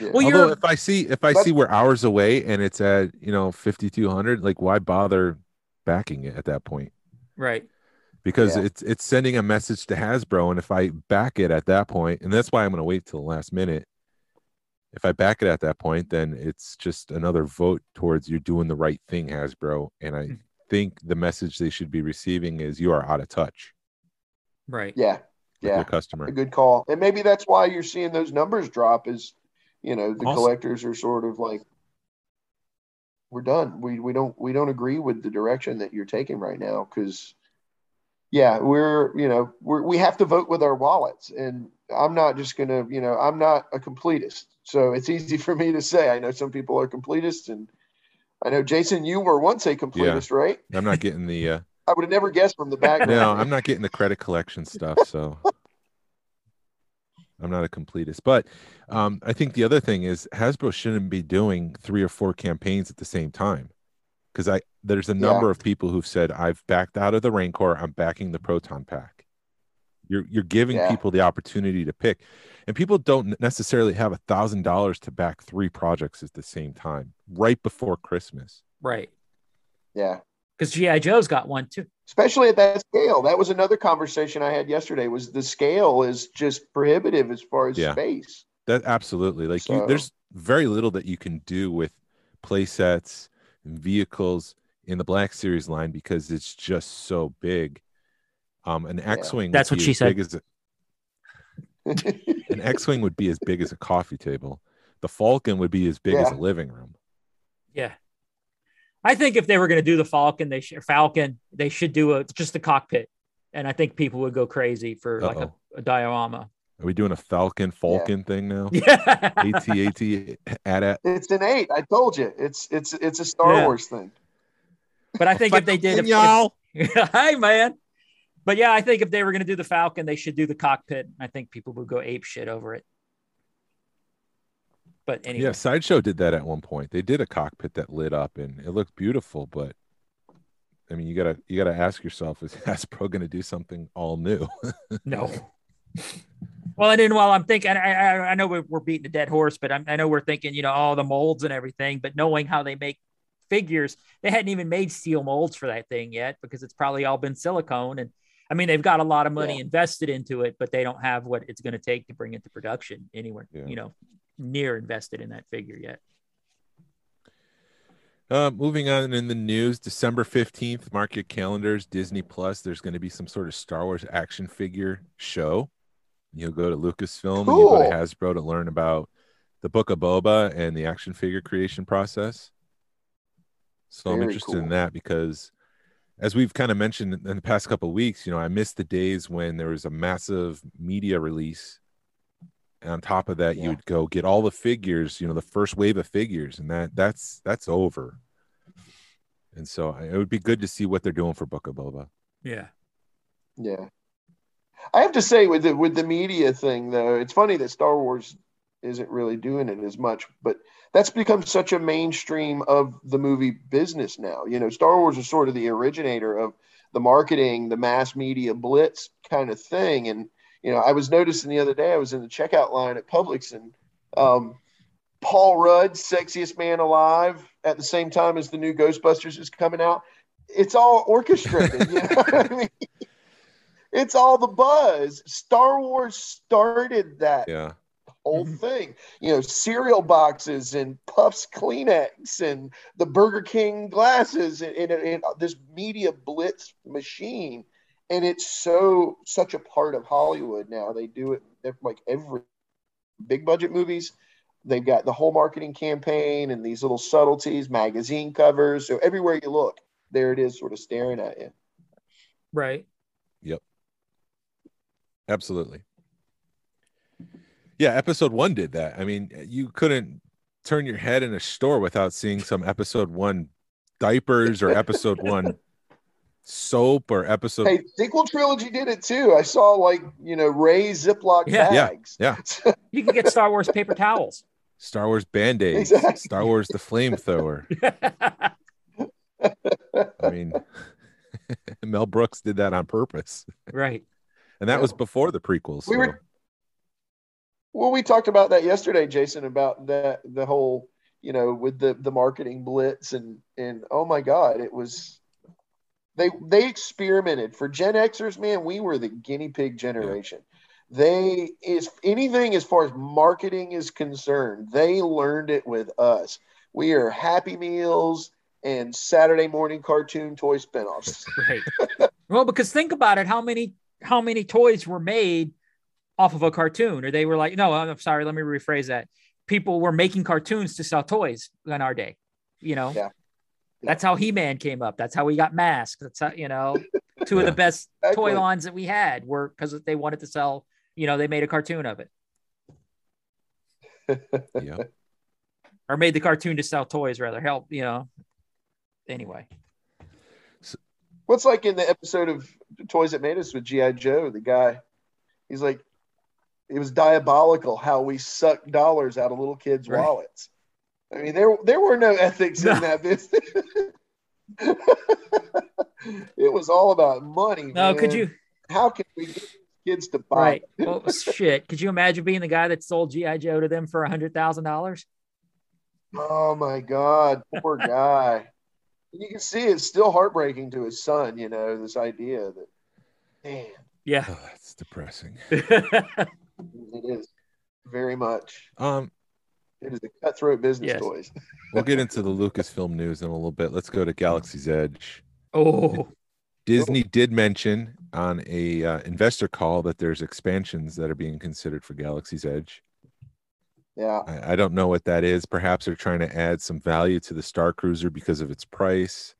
[SPEAKER 2] yeah. Well, Although if I see if I see we're hours away and it's at you know 5200, like why bother backing it at that point?
[SPEAKER 1] Right.
[SPEAKER 2] Because yeah. it's it's sending a message to Hasbro, and if I back it at that point, and that's why I'm going to wait till the last minute. If I back it at that point, then it's just another vote towards you're doing the right thing, Hasbro. And I hmm. think the message they should be receiving is you are out of touch.
[SPEAKER 1] Right.
[SPEAKER 3] Yeah yeah,
[SPEAKER 2] customer.
[SPEAKER 3] A good call. And maybe that's why you're seeing those numbers drop is, you know, the also, collectors are sort of like we're done. We we don't we don't agree with the direction that you're taking right now cuz yeah, we're, you know, we're, we have to vote with our wallets and I'm not just going to, you know, I'm not a completist. So it's easy for me to say. I know some people are completists and I know Jason you were once a completist, yeah. right?
[SPEAKER 2] I'm not getting the uh
[SPEAKER 3] I would have never guessed from the background.
[SPEAKER 2] No, I'm not getting the credit collection stuff, so I'm not a completist. But um, I think the other thing is Hasbro shouldn't be doing three or four campaigns at the same time, because I there's a number yeah. of people who've said I've backed out of the Rancor, I'm backing the Proton Pack. You're you're giving yeah. people the opportunity to pick, and people don't necessarily have a thousand dollars to back three projects at the same time right before Christmas.
[SPEAKER 1] Right.
[SPEAKER 3] Yeah
[SPEAKER 1] because GI Joe's got one too.
[SPEAKER 3] Especially at that scale. That was another conversation I had yesterday. Was the scale is just prohibitive as far as yeah. space.
[SPEAKER 2] That absolutely like so. you, there's very little that you can do with play sets and vehicles in the Black Series line because it's just so big. Um, an X-wing.
[SPEAKER 1] That's what she said. A,
[SPEAKER 2] an X-wing would be as big as a coffee table. The Falcon would be as big yeah. as a living room.
[SPEAKER 1] Yeah. I think if they were going to do the Falcon, they should Falcon, they should do a just the cockpit, and I think people would go crazy for Uh-oh. like a, a, diorama.
[SPEAKER 2] Are we doing a Falcon Falcon yeah. thing now?
[SPEAKER 1] Yeah,
[SPEAKER 2] AT-AT at at.
[SPEAKER 3] It's an eight. I told you, it's it's it's a Star yeah. Wars thing.
[SPEAKER 1] But I think if they did, if, y'all, if, hey man. But yeah, I think if they were going to do the Falcon, they should do the cockpit. I think people would go ape shit over it. But anyway.
[SPEAKER 2] Yeah, Sideshow did that at one point. They did a cockpit that lit up and it looked beautiful, but I mean, you gotta you gotta ask yourself: Is Hasbro going to do something all new?
[SPEAKER 1] no. Well, and then while I'm thinking, I, I, I know we're, we're beating a dead horse, but I'm, i know we're thinking, you know, all the molds and everything, but knowing how they make figures, they hadn't even made steel molds for that thing yet because it's probably all been silicone. And I mean, they've got a lot of money yeah. invested into it, but they don't have what it's going to take to bring it to production anywhere, yeah. you know, near invested in that figure yet.
[SPEAKER 2] Uh, moving on in the news, December 15th, mark your calendars, Disney Plus. There's going to be some sort of Star Wars action figure show. You'll go to Lucasfilm cool. and you go to Hasbro to learn about the Book of Boba and the action figure creation process. So Very I'm interested cool. in that because as we've kind of mentioned in the past couple of weeks, you know, I missed the days when there was a massive media release. And on top of that, yeah. you would go get all the figures, you know, the first wave of figures, and that that's that's over. And so it would be good to see what they're doing for Book of Boba.
[SPEAKER 1] Yeah.
[SPEAKER 3] Yeah. I have to say with the with the media thing though, it's funny that Star Wars isn't really doing it as much, but that's become such a mainstream of the movie business now. You know, Star Wars is sort of the originator of the marketing, the mass media blitz kind of thing. And, you know, I was noticing the other day, I was in the checkout line at Publix and um, Paul Rudd, sexiest man alive, at the same time as the new Ghostbusters is coming out. It's all orchestrated. you know I mean? It's all the buzz. Star Wars started that.
[SPEAKER 2] Yeah
[SPEAKER 3] whole thing. You know, cereal boxes and Puffs Kleenex and the Burger King glasses and, and, and, this media blitz machine. And it's so such a part of Hollywood now. They do it like every big budget movies. They've got the whole marketing campaign and these little subtleties, magazine covers. So everywhere you look, there it is, sort of staring at you.
[SPEAKER 1] Right.
[SPEAKER 2] Yep. Absolutely. Yeah, episode one did that. I mean, you couldn't turn your head in a store without seeing some episode one diapers or episode one soap or episode.
[SPEAKER 3] Hey, sequel trilogy did it too. I saw like you know Rey Ziploc
[SPEAKER 2] yeah,
[SPEAKER 3] bags.
[SPEAKER 2] Yeah, yeah.
[SPEAKER 1] you can get Star Wars paper towels.
[SPEAKER 2] Star Wars band aids. Exactly. Star Wars the flamethrower. I mean, Mel Brooks did that on purpose.
[SPEAKER 1] Right.
[SPEAKER 2] And that yeah. was before the prequels.
[SPEAKER 3] We so. were well, we talked about that yesterday, Jason, about that the whole, you know, with the the marketing blitz and and oh my God, it was they they experimented for Gen Xers, man. We were the guinea pig generation. They is anything as far as marketing is concerned, they learned it with us. We are Happy Meals and Saturday morning cartoon toy spinoffs.
[SPEAKER 1] right. well, because think about it, how many how many toys were made off of a cartoon, or they were like, no, I'm sorry, let me rephrase that. People were making cartoons to sell toys in our day, you know.
[SPEAKER 3] Yeah.
[SPEAKER 1] That's how He-Man came up. That's how we got Mask. That's how you know two of the best exactly. toy lines that we had were because they wanted to sell. You know, they made a cartoon of it.
[SPEAKER 2] yeah.
[SPEAKER 1] Or made the cartoon to sell toys, rather. Help, you know. Anyway.
[SPEAKER 3] What's like in the episode of Toys That Made Us with G.I. Joe? The guy, he's like, it was diabolical how we sucked dollars out of little kids' right. wallets. I mean, there there were no ethics no. in that business. it was all about money.
[SPEAKER 1] No,
[SPEAKER 3] man.
[SPEAKER 1] could you?
[SPEAKER 3] How can we get kids to buy?
[SPEAKER 1] Right. Well, shit. Could you imagine being the guy that sold GI Joe to them for a hundred thousand dollars?
[SPEAKER 3] Oh my god, poor guy. you can see it's still heartbreaking to his son. You know this idea that, damn.
[SPEAKER 1] Yeah,
[SPEAKER 2] oh, that's depressing.
[SPEAKER 3] It is very much.
[SPEAKER 2] Um,
[SPEAKER 3] it is a cutthroat business yes. toys.
[SPEAKER 2] we'll get into the Lucasfilm news in a little bit. Let's go to Galaxy's Edge.
[SPEAKER 1] Oh,
[SPEAKER 2] Disney did mention on a uh, investor call that there's expansions that are being considered for Galaxy's Edge.
[SPEAKER 3] Yeah,
[SPEAKER 2] I, I don't know what that is. Perhaps they're trying to add some value to the Star Cruiser because of its price.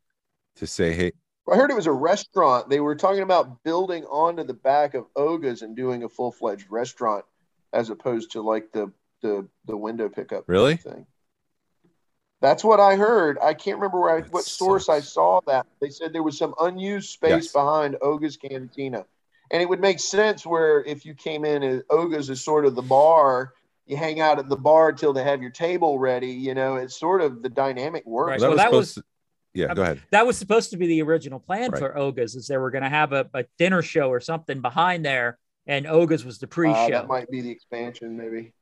[SPEAKER 2] To say, hey,
[SPEAKER 3] I heard it was a restaurant. They were talking about building onto the back of Oga's and doing a full fledged restaurant, as opposed to like the the the window pickup.
[SPEAKER 2] Really?
[SPEAKER 3] Thing. That's what I heard. I can't remember where I, what source I saw that. They said there was some unused space yes. behind Oga's Cantina, and it would make sense where if you came in, as Oga's is sort of the bar. You hang out at the bar till they have your table ready. You know, it's sort of the dynamic works.
[SPEAKER 1] Right. Well, that was, to,
[SPEAKER 2] yeah, go ahead.
[SPEAKER 1] That was supposed to be the original plan right. for Oga's, is they were going to have a, a, dinner show or something behind there and Oga's was the pre-show. Uh,
[SPEAKER 3] that might be the expansion, maybe.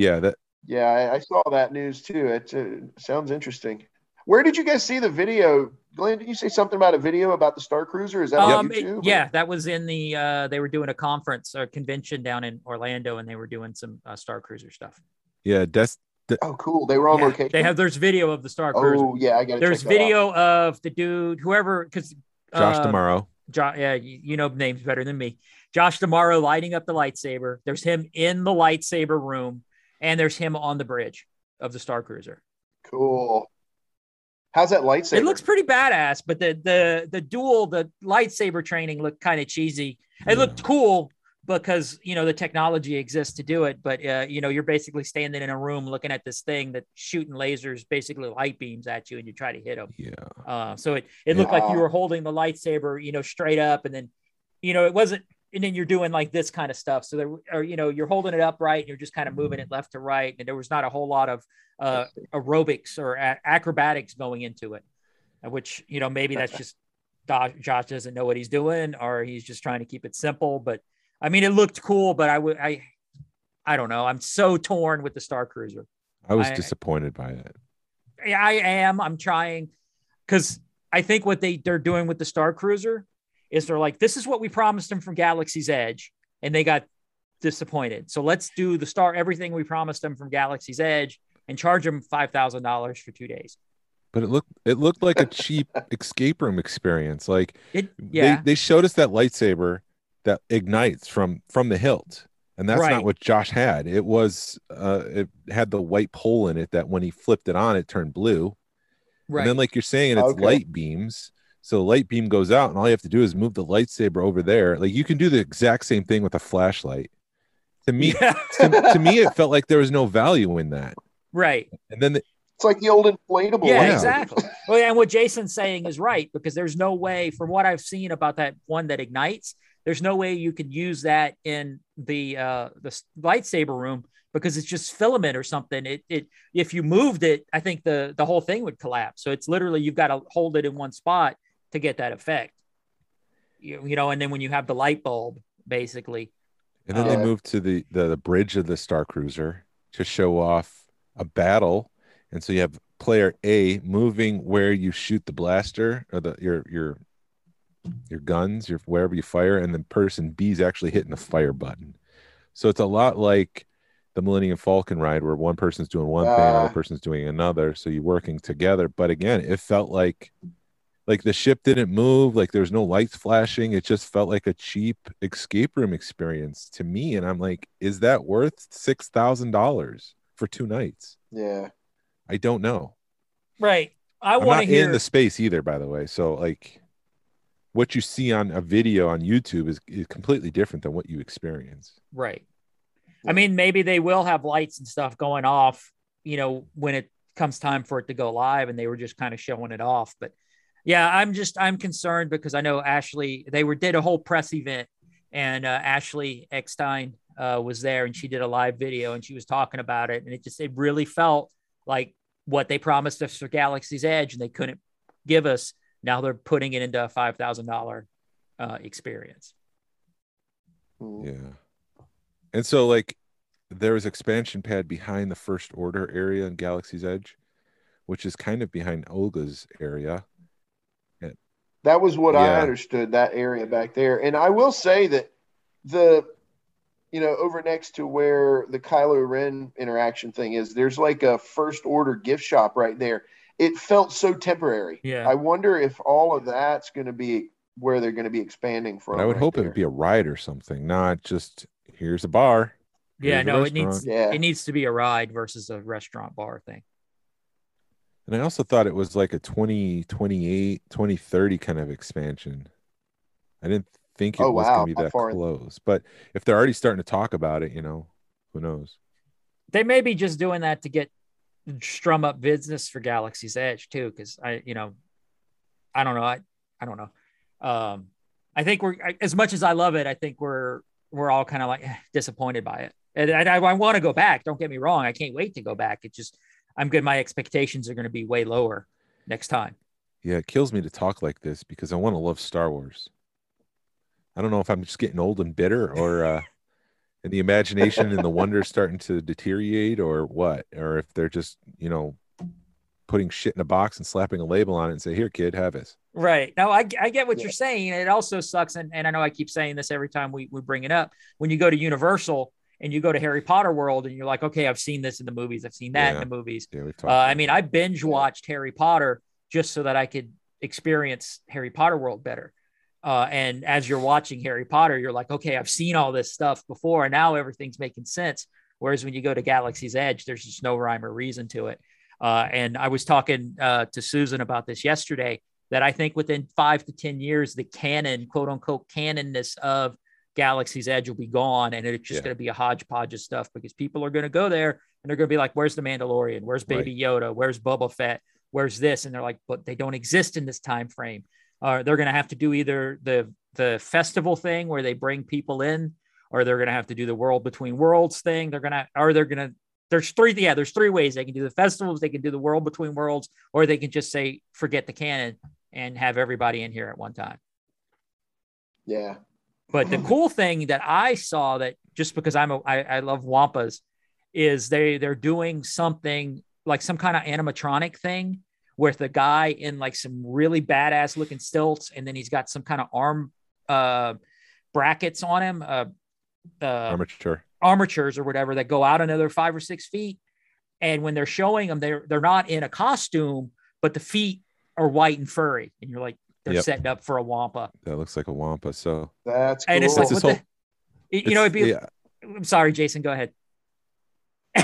[SPEAKER 2] Yeah, that.
[SPEAKER 3] Yeah, I, I saw that news too. It uh, sounds interesting. Where did you guys see the video? Glenn, did you say something about a video about the Star Cruiser? Is that um, on YouTube?
[SPEAKER 1] It, yeah, that was in the. Uh, they were doing a conference or convention down in Orlando, and they were doing some uh, Star Cruiser stuff.
[SPEAKER 2] Yeah, that's.
[SPEAKER 3] oh, cool! They were on yeah, location.
[SPEAKER 1] They have. There's video of the Star Cruiser.
[SPEAKER 3] Oh yeah, I got.
[SPEAKER 1] There's video of the dude, whoever, because
[SPEAKER 2] Josh Tomorrow. D'Amaro.
[SPEAKER 1] Jo- yeah, you, you know names better than me. Josh Tomorrow lighting up the lightsaber. There's him in the lightsaber room, and there's him on the bridge of the Star Cruiser.
[SPEAKER 3] Cool. How's that lightsaber?
[SPEAKER 1] It looks pretty badass, but the the the dual the lightsaber training looked kind of cheesy. It yeah. looked cool because you know the technology exists to do it, but uh, you know you're basically standing in a room looking at this thing that's shooting lasers, basically light beams at you, and you try to hit them.
[SPEAKER 2] Yeah.
[SPEAKER 1] Uh, so it it looked yeah. like you were holding the lightsaber, you know, straight up, and then you know it wasn't and then you're doing like this kind of stuff. So there, or you know, you're holding it upright and you're just kind of moving it left to right, and there was not a whole lot of uh, aerobics or acrobatics going into it, which you know maybe that's just Josh doesn't know what he's doing, or he's just trying to keep it simple. But I mean, it looked cool, but I would I I don't know. I'm so torn with the Star Cruiser.
[SPEAKER 2] I was I, disappointed by it.
[SPEAKER 1] I am. I'm trying because I think what they they're doing with the Star Cruiser is they're like, this is what we promised them from Galaxy's Edge, and they got disappointed. So let's do the star everything we promised them from Galaxy's Edge and charge them five thousand dollars for two days.
[SPEAKER 2] But it looked it looked like a cheap escape room experience. Like
[SPEAKER 1] it, yeah.
[SPEAKER 2] they, they showed us that lightsaber that ignites from from the hilt. And that's right. not what Josh had. It was uh it had the white pole in it that when he flipped it on, it turned blue. Right. And then, like you're saying, it's okay. light beams. So the light beam goes out, and all you have to do is move the lightsaber over there. Like you can do the exact same thing with a flashlight. To me, yeah. to, to, me, it felt like there was no value in that.
[SPEAKER 1] Right.
[SPEAKER 2] And then the,
[SPEAKER 3] it's like the old inflatable.
[SPEAKER 1] Yeah, exactly. well, yeah, and what Jason's saying is right because there's no way, from what I've seen about that one that ignites, there's no way you could use that in the uh, the lightsaber room because it's just filament or something. It it if you moved it, I think the the whole thing would collapse. So it's literally you've got to hold it in one spot to get that effect. You, you know, and then when you have the light bulb, basically.
[SPEAKER 2] And then uh, they moved to the, the the bridge of the Star Cruiser to show off a battle, and so you have player A moving where you shoot the blaster or the your your your guns, your wherever you fire, and then person B is actually hitting the fire button. So it's a lot like the Millennium Falcon ride where one person's doing one uh, thing, another ah. person's doing another. So you're working together. But again, it felt like like the ship didn't move like there's no lights flashing it just felt like a cheap escape room experience to me and i'm like is that worth six thousand dollars for two nights?
[SPEAKER 3] Yeah.
[SPEAKER 2] I don't know.
[SPEAKER 1] Right. I want to hear
[SPEAKER 2] in the space either by the way so like what you see on a video on youtube is, is completely different than what you experience.
[SPEAKER 1] Right. I mean maybe they will have lights and stuff going off you know when it comes time for it to go live and they were just kind of showing it off but yeah, I'm just I'm concerned because I know Ashley. They were did a whole press event, and uh, Ashley Eckstein uh, was there, and she did a live video, and she was talking about it, and it just it really felt like what they promised us for Galaxy's Edge, and they couldn't give us. Now they're putting it into a five thousand thousand uh, experience.
[SPEAKER 2] Yeah, and so like there was expansion pad behind the First Order area in Galaxy's Edge, which is kind of behind Olga's area
[SPEAKER 3] that was what yeah. I understood that area back there. And I will say that the you know, over next to where the Kylo Ren interaction thing is, there's like a first order gift shop right there. It felt so temporary.
[SPEAKER 1] Yeah.
[SPEAKER 3] I wonder if all of that's going to be where they're going to be expanding from.
[SPEAKER 2] But I would right hope there. it would be a ride or something, not just here's a bar.
[SPEAKER 1] Yeah, no, it needs yeah. it needs to be a ride versus a restaurant bar thing.
[SPEAKER 2] And I also thought it was like a 2028, 2030 kind of expansion. I didn't think it oh, was wow. going to be that close. But if they're already starting to talk about it, you know, who knows?
[SPEAKER 1] They may be just doing that to get strum up business for Galaxy's Edge too, because I, you know, I don't know, I, I don't know. Um, I think we're as much as I love it, I think we're we're all kind of like eh, disappointed by it, and I, I, I want to go back. Don't get me wrong, I can't wait to go back. It just I'm good. My expectations are going to be way lower next time.
[SPEAKER 2] Yeah, it kills me to talk like this because I want to love Star Wars. I don't know if I'm just getting old and bitter or uh and the imagination and the wonder starting to deteriorate or what or if they're just you know putting shit in a box and slapping a label on it and say here kid have this
[SPEAKER 1] right now i, I get what yeah. you're saying it also sucks and, and i know i keep saying this every time we, we bring it up when you go to universal and you go to harry potter world and you're like okay i've seen this in the movies i've seen that yeah. in the movies yeah, uh, i mean i binge watched harry potter just so that i could experience harry potter world better uh, and as you're watching Harry Potter, you're like, okay, I've seen all this stuff before, and now everything's making sense. Whereas when you go to Galaxy's Edge, there's just no rhyme or reason to it. Uh, and I was talking uh, to Susan about this yesterday that I think within five to 10 years, the canon, quote unquote, canonness of Galaxy's Edge will be gone. And it's just yeah. going to be a hodgepodge of stuff because people are going to go there and they're going to be like, where's the Mandalorian? Where's Baby right. Yoda? Where's Boba Fett? Where's this? And they're like, but they don't exist in this time frame uh, they're going to have to do either the the festival thing where they bring people in, or they're going to have to do the world between worlds thing. They're going to, or they're going to. There's three, yeah. There's three ways they can do the festivals. They can do the world between worlds, or they can just say forget the canon and have everybody in here at one time.
[SPEAKER 3] Yeah.
[SPEAKER 1] But the cool thing that I saw that just because I'm a, I, I love Wampas is they they're doing something like some kind of animatronic thing with the guy in like some really badass looking stilts, and then he's got some kind of arm uh, brackets on him, uh, uh,
[SPEAKER 2] armature
[SPEAKER 1] armatures or whatever that go out another five or six feet. And when they're showing them, they're they're not in a costume, but the feet are white and furry, and you're like, they're yep. setting up for a wampa.
[SPEAKER 2] That looks like a wampa. So
[SPEAKER 3] that's cool. and it's like,
[SPEAKER 1] whole, the, you know, it'd be. Yeah. I'm sorry, Jason. Go ahead.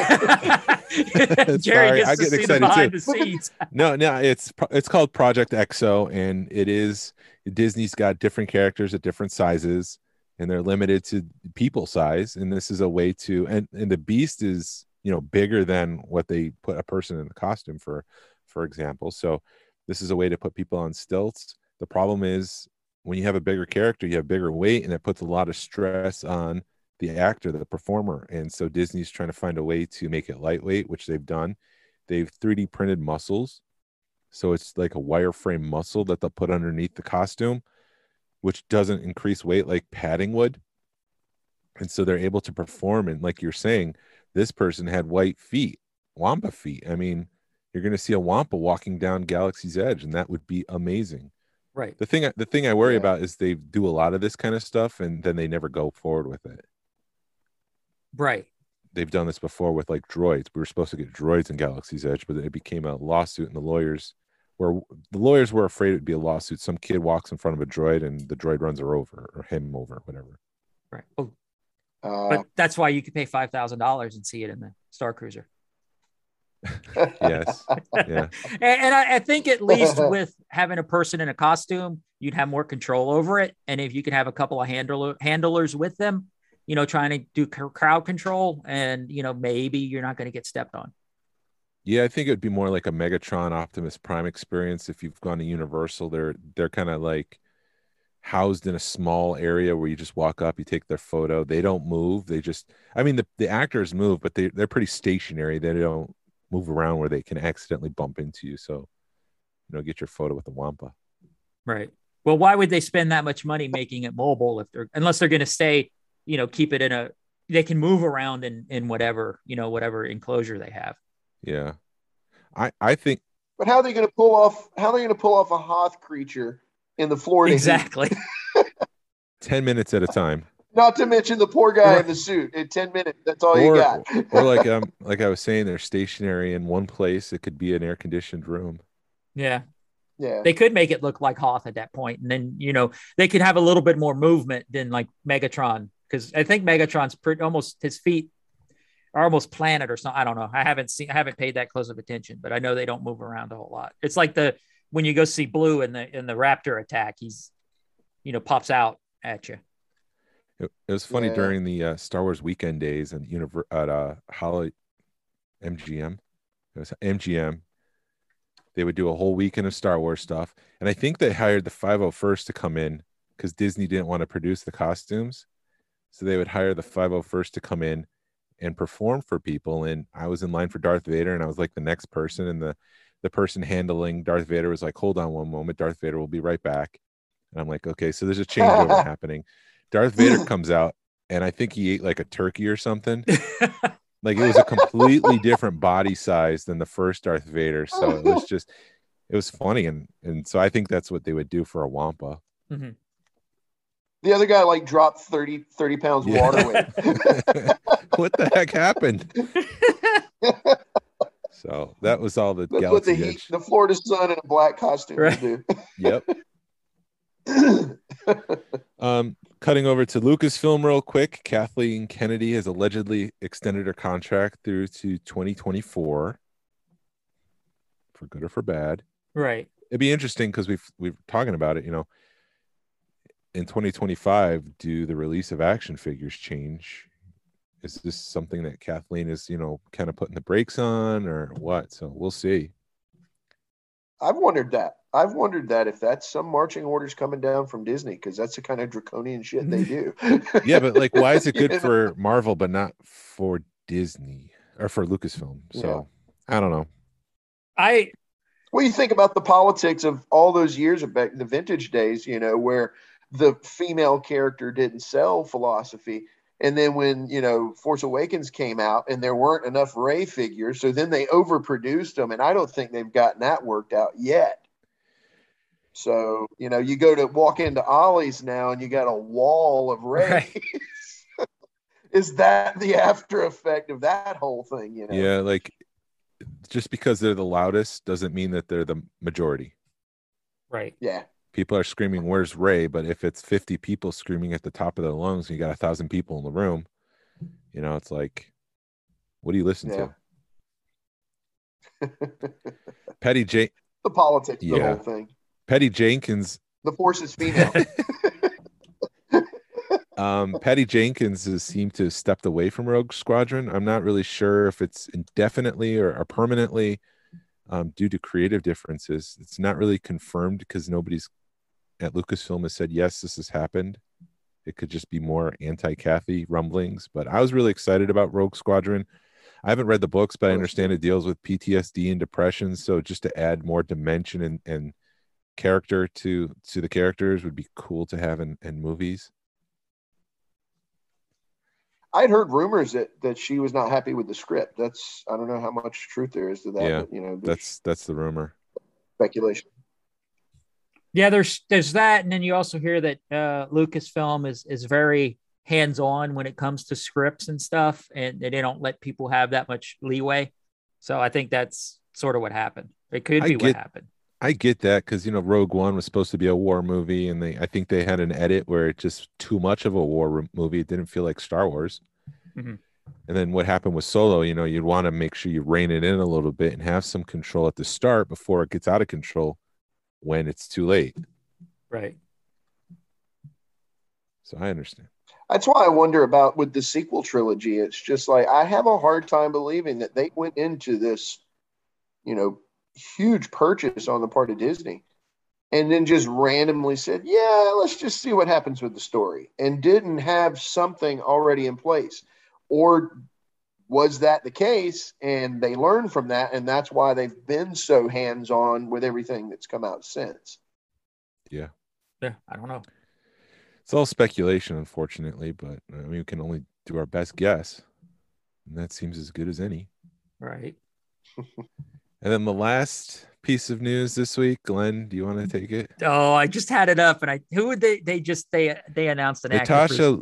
[SPEAKER 2] Jerry I get excited too. no, no, it's it's called Project EXO, and it is Disney's got different characters at different sizes, and they're limited to people size. And this is a way to and and the Beast is you know bigger than what they put a person in the costume for, for example. So this is a way to put people on stilts. The problem is when you have a bigger character, you have bigger weight, and it puts a lot of stress on the actor, the performer. And so Disney's trying to find a way to make it lightweight, which they've done. They've 3D printed muscles. So it's like a wireframe muscle that they'll put underneath the costume, which doesn't increase weight like padding would. And so they're able to perform. And like you're saying, this person had white feet, Wampa feet. I mean, you're going to see a Wampa walking down Galaxy's Edge, and that would be amazing.
[SPEAKER 1] Right.
[SPEAKER 2] The thing, the thing I worry yeah. about is they do a lot of this kind of stuff, and then they never go forward with it.
[SPEAKER 1] Right.
[SPEAKER 2] They've done this before with like droids. We were supposed to get droids in Galaxy's Edge, but it became a lawsuit, and the lawyers were the lawyers were afraid it'd be a lawsuit. Some kid walks in front of a droid, and the droid runs her over or him over, whatever.
[SPEAKER 1] Right. Well, uh, but that's why you could pay five thousand dollars and see it in the Star Cruiser.
[SPEAKER 2] Yes. Yeah.
[SPEAKER 1] and, and I, I, think at least with having a person in a costume, you'd have more control over it. And if you could have a couple of handler, handlers with them, you know, trying to do crowd control, and you know, maybe you're not going to get stepped on.
[SPEAKER 2] Yeah, I think it would be more like a Megatron Optimus Prime experience. If you've gone to Universal, they're they're kind of like housed in a small area where you just walk up, you take their photo. They don't move. They just, I mean, the, the actors move, but they they're pretty stationary. They don't move around where they can accidentally bump into you. So, you know, get your photo with the Wampa.
[SPEAKER 1] Right. Well, why would they spend that much money making it mobile if they're unless they're going to stay you know keep it in a they can move around in in whatever you know whatever enclosure they have
[SPEAKER 2] yeah i i think
[SPEAKER 3] but how are they going to pull off how are they going to pull off a hoth creature in the florida
[SPEAKER 1] exactly
[SPEAKER 2] 10 minutes at a time
[SPEAKER 3] not to mention the poor guy in the suit in 10 minutes that's all or, you got
[SPEAKER 2] or like um like i was saying they're stationary in one place it could be an air conditioned room
[SPEAKER 1] yeah
[SPEAKER 3] yeah.
[SPEAKER 1] They could make it look like Hoth at that point, and then you know they could have a little bit more movement than like Megatron because I think Megatron's pretty almost his feet are almost planted or something. I don't know. I haven't seen, I haven't paid that close of attention, but I know they don't move around a whole lot. It's like the when you go see Blue in the in the Raptor attack, he's you know pops out at you.
[SPEAKER 2] It, it was funny yeah. during the uh, Star Wars weekend days and univer- at uh, Holly MGM. It was MGM. They would do a whole weekend of Star Wars stuff, and I think they hired the 501st to come in because Disney didn't want to produce the costumes so they would hire the 501st to come in and perform for people. And I was in line for Darth Vader, and I was like the next person. And the the person handling Darth Vader was like, "Hold on one moment, Darth Vader will be right back." And I'm like, okay, so there's a changeover happening. Darth Vader comes out, and I think he ate like a turkey or something. like it was a completely different body size than the first Darth Vader. So it was just, it was funny, and and so I think that's what they would do for a Wampa.
[SPEAKER 1] Mm-hmm.
[SPEAKER 3] The other guy like dropped 30, 30 pounds yeah. water weight.
[SPEAKER 2] what the heck happened? so that was all the
[SPEAKER 3] That's what the heat, the Florida sun in a black costume right. do.
[SPEAKER 2] yep. um, cutting over to Lucasfilm real quick. Kathleen Kennedy has allegedly extended her contract through to 2024 for good or for bad.
[SPEAKER 1] Right.
[SPEAKER 2] It'd be interesting because we've we've talking about it, you know. In 2025, do the release of action figures change? Is this something that Kathleen is, you know, kind of putting the brakes on or what? So we'll see.
[SPEAKER 3] I've wondered that. I've wondered that if that's some marching orders coming down from Disney because that's the kind of draconian shit they do.
[SPEAKER 2] yeah, but like, why is it good for Marvel but not for Disney or for Lucasfilm? So yeah. I don't know.
[SPEAKER 1] I
[SPEAKER 3] What do you think about the politics of all those years of back the vintage days, you know, where the female character didn't sell philosophy. And then when, you know, Force Awakens came out and there weren't enough Rey figures, so then they overproduced them. And I don't think they've gotten that worked out yet. So, you know, you go to walk into Ollie's now and you got a wall of Rey. Right. Is that the after effect of that whole thing? You know?
[SPEAKER 2] Yeah, like just because they're the loudest doesn't mean that they're the majority.
[SPEAKER 1] Right.
[SPEAKER 3] Yeah.
[SPEAKER 2] People are screaming, "Where's Rey?" But if it's fifty people screaming at the top of their lungs, and you got a thousand people in the room, you know, it's like, what do you listen yeah. to? Patty J.
[SPEAKER 3] The politics, yeah. the whole thing.
[SPEAKER 2] Patty Jenkins.
[SPEAKER 3] The force is female.
[SPEAKER 2] um, Patty Jenkins has seemed to have stepped away from Rogue Squadron. I'm not really sure if it's indefinitely or, or permanently um, due to creative differences. It's not really confirmed because nobody's at Lucasfilm has said yes, this has happened. It could just be more anti-Kathy rumblings, but I was really excited about Rogue Squadron. I haven't read the books, but I understand it deals with PTSD and depression. So just to add more dimension and, and character to to the characters would be cool to have in, in movies.
[SPEAKER 3] I'd heard rumors that that she was not happy with the script. That's I don't know how much truth there is to that.
[SPEAKER 2] Yeah,
[SPEAKER 3] but, you know,
[SPEAKER 2] that's that's the rumor.
[SPEAKER 3] Speculation.
[SPEAKER 1] Yeah, there's there's that, and then you also hear that uh, Lucasfilm is is very hands on when it comes to scripts and stuff, and they don't let people have that much leeway. So I think that's sort of what happened. It could be get, what happened.
[SPEAKER 2] I get that because you know Rogue One was supposed to be a war movie, and they I think they had an edit where it's just too much of a war movie. It didn't feel like Star Wars. Mm-hmm. And then what happened with Solo? You know, you'd want to make sure you rein it in a little bit and have some control at the start before it gets out of control when it's too late.
[SPEAKER 1] Right.
[SPEAKER 2] So I understand.
[SPEAKER 3] That's why I wonder about with the sequel trilogy. It's just like I have a hard time believing that they went into this, you know, huge purchase on the part of Disney and then just randomly said, yeah, let's just see what happens with the story and didn't have something already in place. Or was that the case? And they learned from that and that's why they've been so hands-on with everything that's come out since.
[SPEAKER 2] Yeah.
[SPEAKER 1] Yeah i don't know.
[SPEAKER 2] It's all speculation unfortunately but I mean, we can only do our best guess and that seems as good as any.
[SPEAKER 1] Right.
[SPEAKER 2] And then the last piece of news this week, Glenn, do you want to take it?
[SPEAKER 1] Oh, I just had it up, and I who would they? They just they they announced an
[SPEAKER 2] Natasha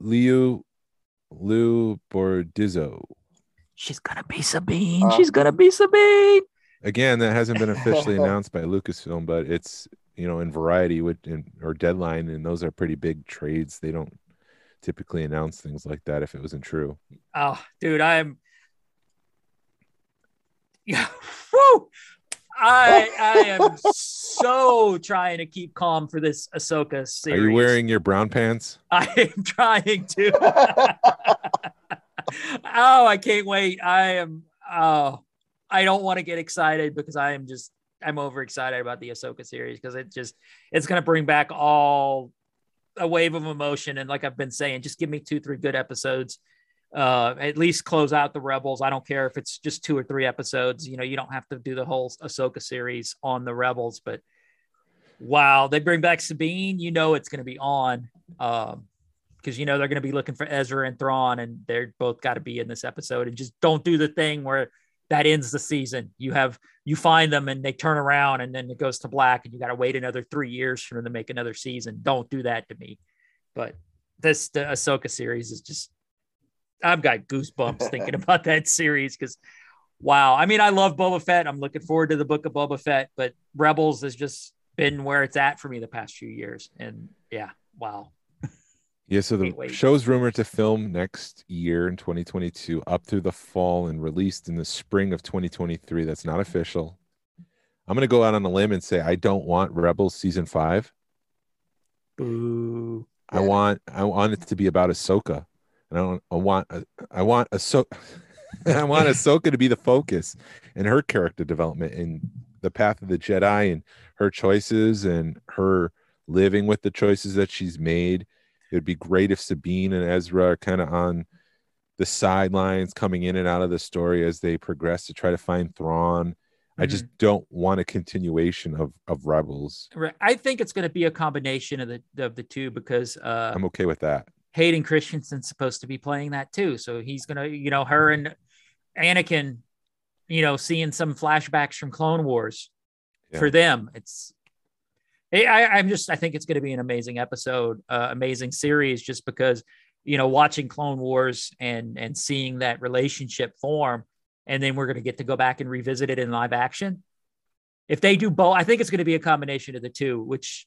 [SPEAKER 2] Liu Liu Bordizzo.
[SPEAKER 1] She's gonna be Sabine. Uh, She's gonna be Sabine.
[SPEAKER 2] Again, that hasn't been officially announced by Lucasfilm, but it's you know in Variety with in, or Deadline, and those are pretty big trades. They don't typically announce things like that if it wasn't true.
[SPEAKER 1] Oh, dude, I'm yeah, woo! I I am so trying to keep calm for this Ahsoka series.
[SPEAKER 2] Are you wearing your brown pants?
[SPEAKER 1] I am trying to. oh, I can't wait. I am. Oh, I don't want to get excited because I am just. I'm overexcited about the Ahsoka series because it just it's going to bring back all a wave of emotion and like I've been saying, just give me two, three good episodes uh, at least close out the Rebels. I don't care if it's just two or three episodes. You know, you don't have to do the whole Ahsoka series on the Rebels, but Wow, they bring back Sabine. You know it's going to be on, because um, you know they're going to be looking for Ezra and Thrawn, and they're both got to be in this episode. And just don't do the thing where that ends the season. You have you find them and they turn around and then it goes to black, and you got to wait another three years for them to make another season. Don't do that to me. But this the Ahsoka series is just I've got goosebumps thinking about that series because wow. I mean, I love Boba Fett. I'm looking forward to the book of Boba Fett, but Rebels has just been where it's at for me the past few years. And yeah, wow.
[SPEAKER 2] Yeah, so the show's rumored to film next year in 2022 up through the fall and released in the spring of 2023. That's not official. I'm going to go out on a limb and say I don't want Rebels season 5.
[SPEAKER 1] Boo.
[SPEAKER 2] I want I want it to be about Ahsoka. And I don't I want I want Ahsoka I want Ahsoka to be the focus and her character development in the path of the Jedi and her choices and her living with the choices that she's made. It would be great if Sabine and Ezra are kind of on the sidelines coming in and out of the story as they progress to try to find Thrawn. Mm-hmm. I just mm-hmm. don't want a continuation of of Rebels.
[SPEAKER 1] Right. I think it's going to be a combination of the of the two because uh,
[SPEAKER 2] I'm okay with that.
[SPEAKER 1] Hayden Christensen's supposed to be playing that too, so he's gonna, you know, her and Anakin, you know, seeing some flashbacks from Clone Wars yeah. for them. It's I, am just I think it's going to be an amazing episode, uh, amazing series, just because you know watching Clone Wars and and seeing that relationship form, and then we're going to get to go back and revisit it in live action. If they do both, I think it's going to be a combination of the two, which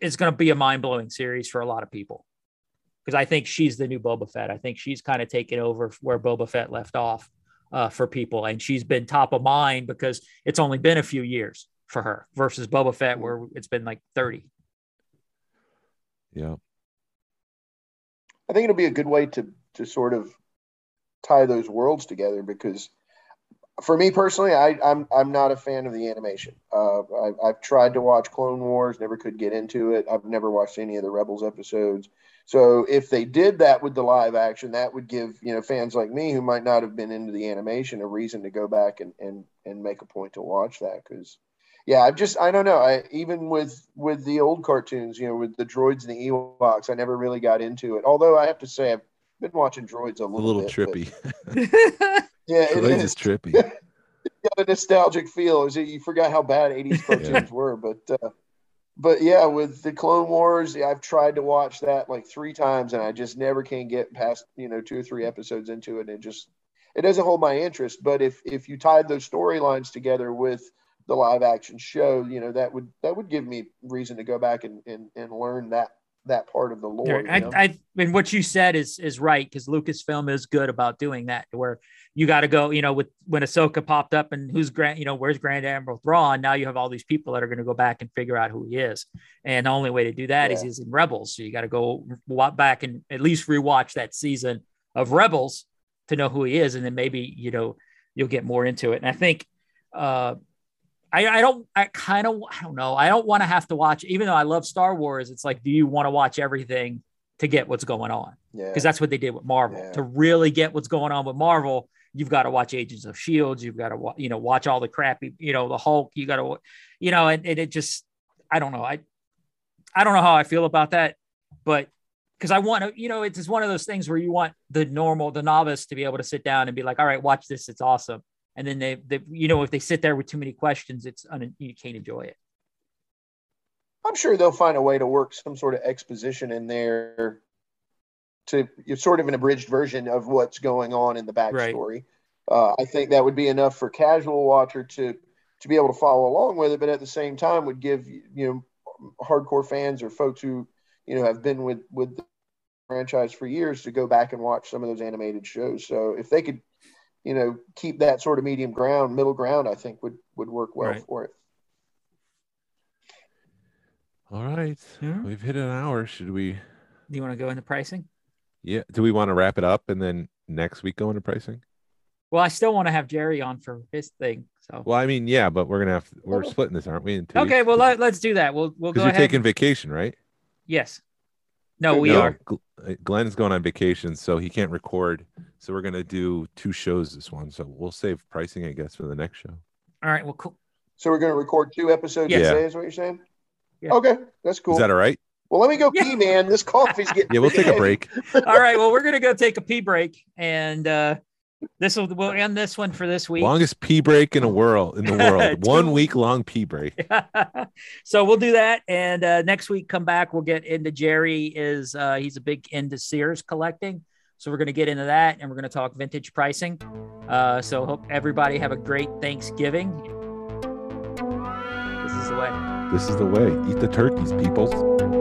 [SPEAKER 1] is going to be a mind blowing series for a lot of people. Because I think she's the new Boba Fett. I think she's kind of taken over where Boba Fett left off uh, for people, and she's been top of mind because it's only been a few years for her versus Boba Fett, where it's been like 30.
[SPEAKER 2] Yeah.
[SPEAKER 3] I think it'll be a good way to to sort of tie those worlds together because for me personally, I, am I'm, I'm not a fan of the animation. Uh, I, I've tried to watch Clone Wars, never could get into it. I've never watched any of the Rebels episodes. So if they did that with the live action, that would give you know fans like me who might not have been into the animation a reason to go back and and and make a point to watch that because yeah, I've just I don't know. I even with with the old cartoons, you know, with the droids and the Ewoks, I never really got into it. Although I have to say, I've been watching droids a little, a
[SPEAKER 2] little
[SPEAKER 3] bit,
[SPEAKER 2] trippy.
[SPEAKER 3] yeah,
[SPEAKER 2] it is. trippy. it's
[SPEAKER 3] got a nostalgic feel. Is it? You forgot how bad '80s cartoons yeah. were, but uh, but yeah, with the Clone Wars, I've tried to watch that like three times, and I just never can get past you know two or three episodes into it. And it just it doesn't hold my interest. But if if you tied those storylines together with the live action show, you know, that would that would give me reason to go back and and, and learn that that part of the lore.
[SPEAKER 1] I, I, mean, what you said is is right because Lucasfilm is good about doing that, where you got to go, you know, with when Ahsoka popped up and who's Grand, you know, where's Grand Admiral Thrawn? Now you have all these people that are going to go back and figure out who he is, and the only way to do that yeah. is he's in Rebels. So you got to go back and at least rewatch that season of Rebels to know who he is, and then maybe you know you'll get more into it. And I think. uh I, I don't I kind of I don't know. I don't want to have to watch, even though I love Star Wars, it's like, do you want to watch everything to get what's going on?
[SPEAKER 3] Yeah.
[SPEAKER 1] Because that's what they did with Marvel. Yeah. To really get what's going on with Marvel, you've got to watch Agents of Shields, you've got to you know watch all the crappy, you know, the Hulk, you got to you know, and, and it just I don't know. I I don't know how I feel about that, but because I want to, you know, it's just one of those things where you want the normal, the novice to be able to sit down and be like, all right, watch this, it's awesome and then they, they you know if they sit there with too many questions it's un, you can't enjoy it.
[SPEAKER 3] I'm sure they'll find a way to work some sort of exposition in there to sort of an abridged version of what's going on in the backstory. Right. uh, i think that would be enough for casual watcher to to be able to follow along with it but at the same time would give you know hardcore fans or folks who you know have been with with the franchise for years to go back and watch some of those animated shows. So if they could you know, keep that sort of medium ground, middle ground, I think would would work well right. for it.
[SPEAKER 2] All right. Yeah. We've hit an hour. Should we Do
[SPEAKER 1] you want to go into pricing?
[SPEAKER 2] Yeah. Do we want to wrap it up and then next week go into pricing?
[SPEAKER 1] Well, I still want to have Jerry on for his thing. So
[SPEAKER 2] well, I mean, yeah, but we're gonna have we're splitting this, aren't we?
[SPEAKER 1] okay, well let, us do that. We'll we'll go.
[SPEAKER 2] You're
[SPEAKER 1] ahead.
[SPEAKER 2] taking vacation, right?
[SPEAKER 1] Yes. No, we no, are.
[SPEAKER 2] Glenn's going on vacation, so he can't record. So we're gonna do two shows this one. So we'll save pricing, I guess, for the next show.
[SPEAKER 1] All right. Well, cool.
[SPEAKER 3] So we're gonna record two episodes yes. today, is what you're saying? Yeah. Okay, that's cool.
[SPEAKER 2] Is that all right?
[SPEAKER 3] Well, let me go pee, man. This coffee's getting.
[SPEAKER 2] Yeah, we'll take a break.
[SPEAKER 1] all right. Well, we're gonna go take a pee break, and uh, this will we'll end this one for this week.
[SPEAKER 2] Longest pee break in the world in the world. one week long pee break.
[SPEAKER 1] so we'll do that, and uh, next week come back. We'll get into Jerry. Is uh, he's a big into Sears collecting. So we're going to get into that and we're going to talk vintage pricing. Uh, so hope everybody have a great Thanksgiving. This is the way.
[SPEAKER 2] This is the way. Eat the turkeys, people.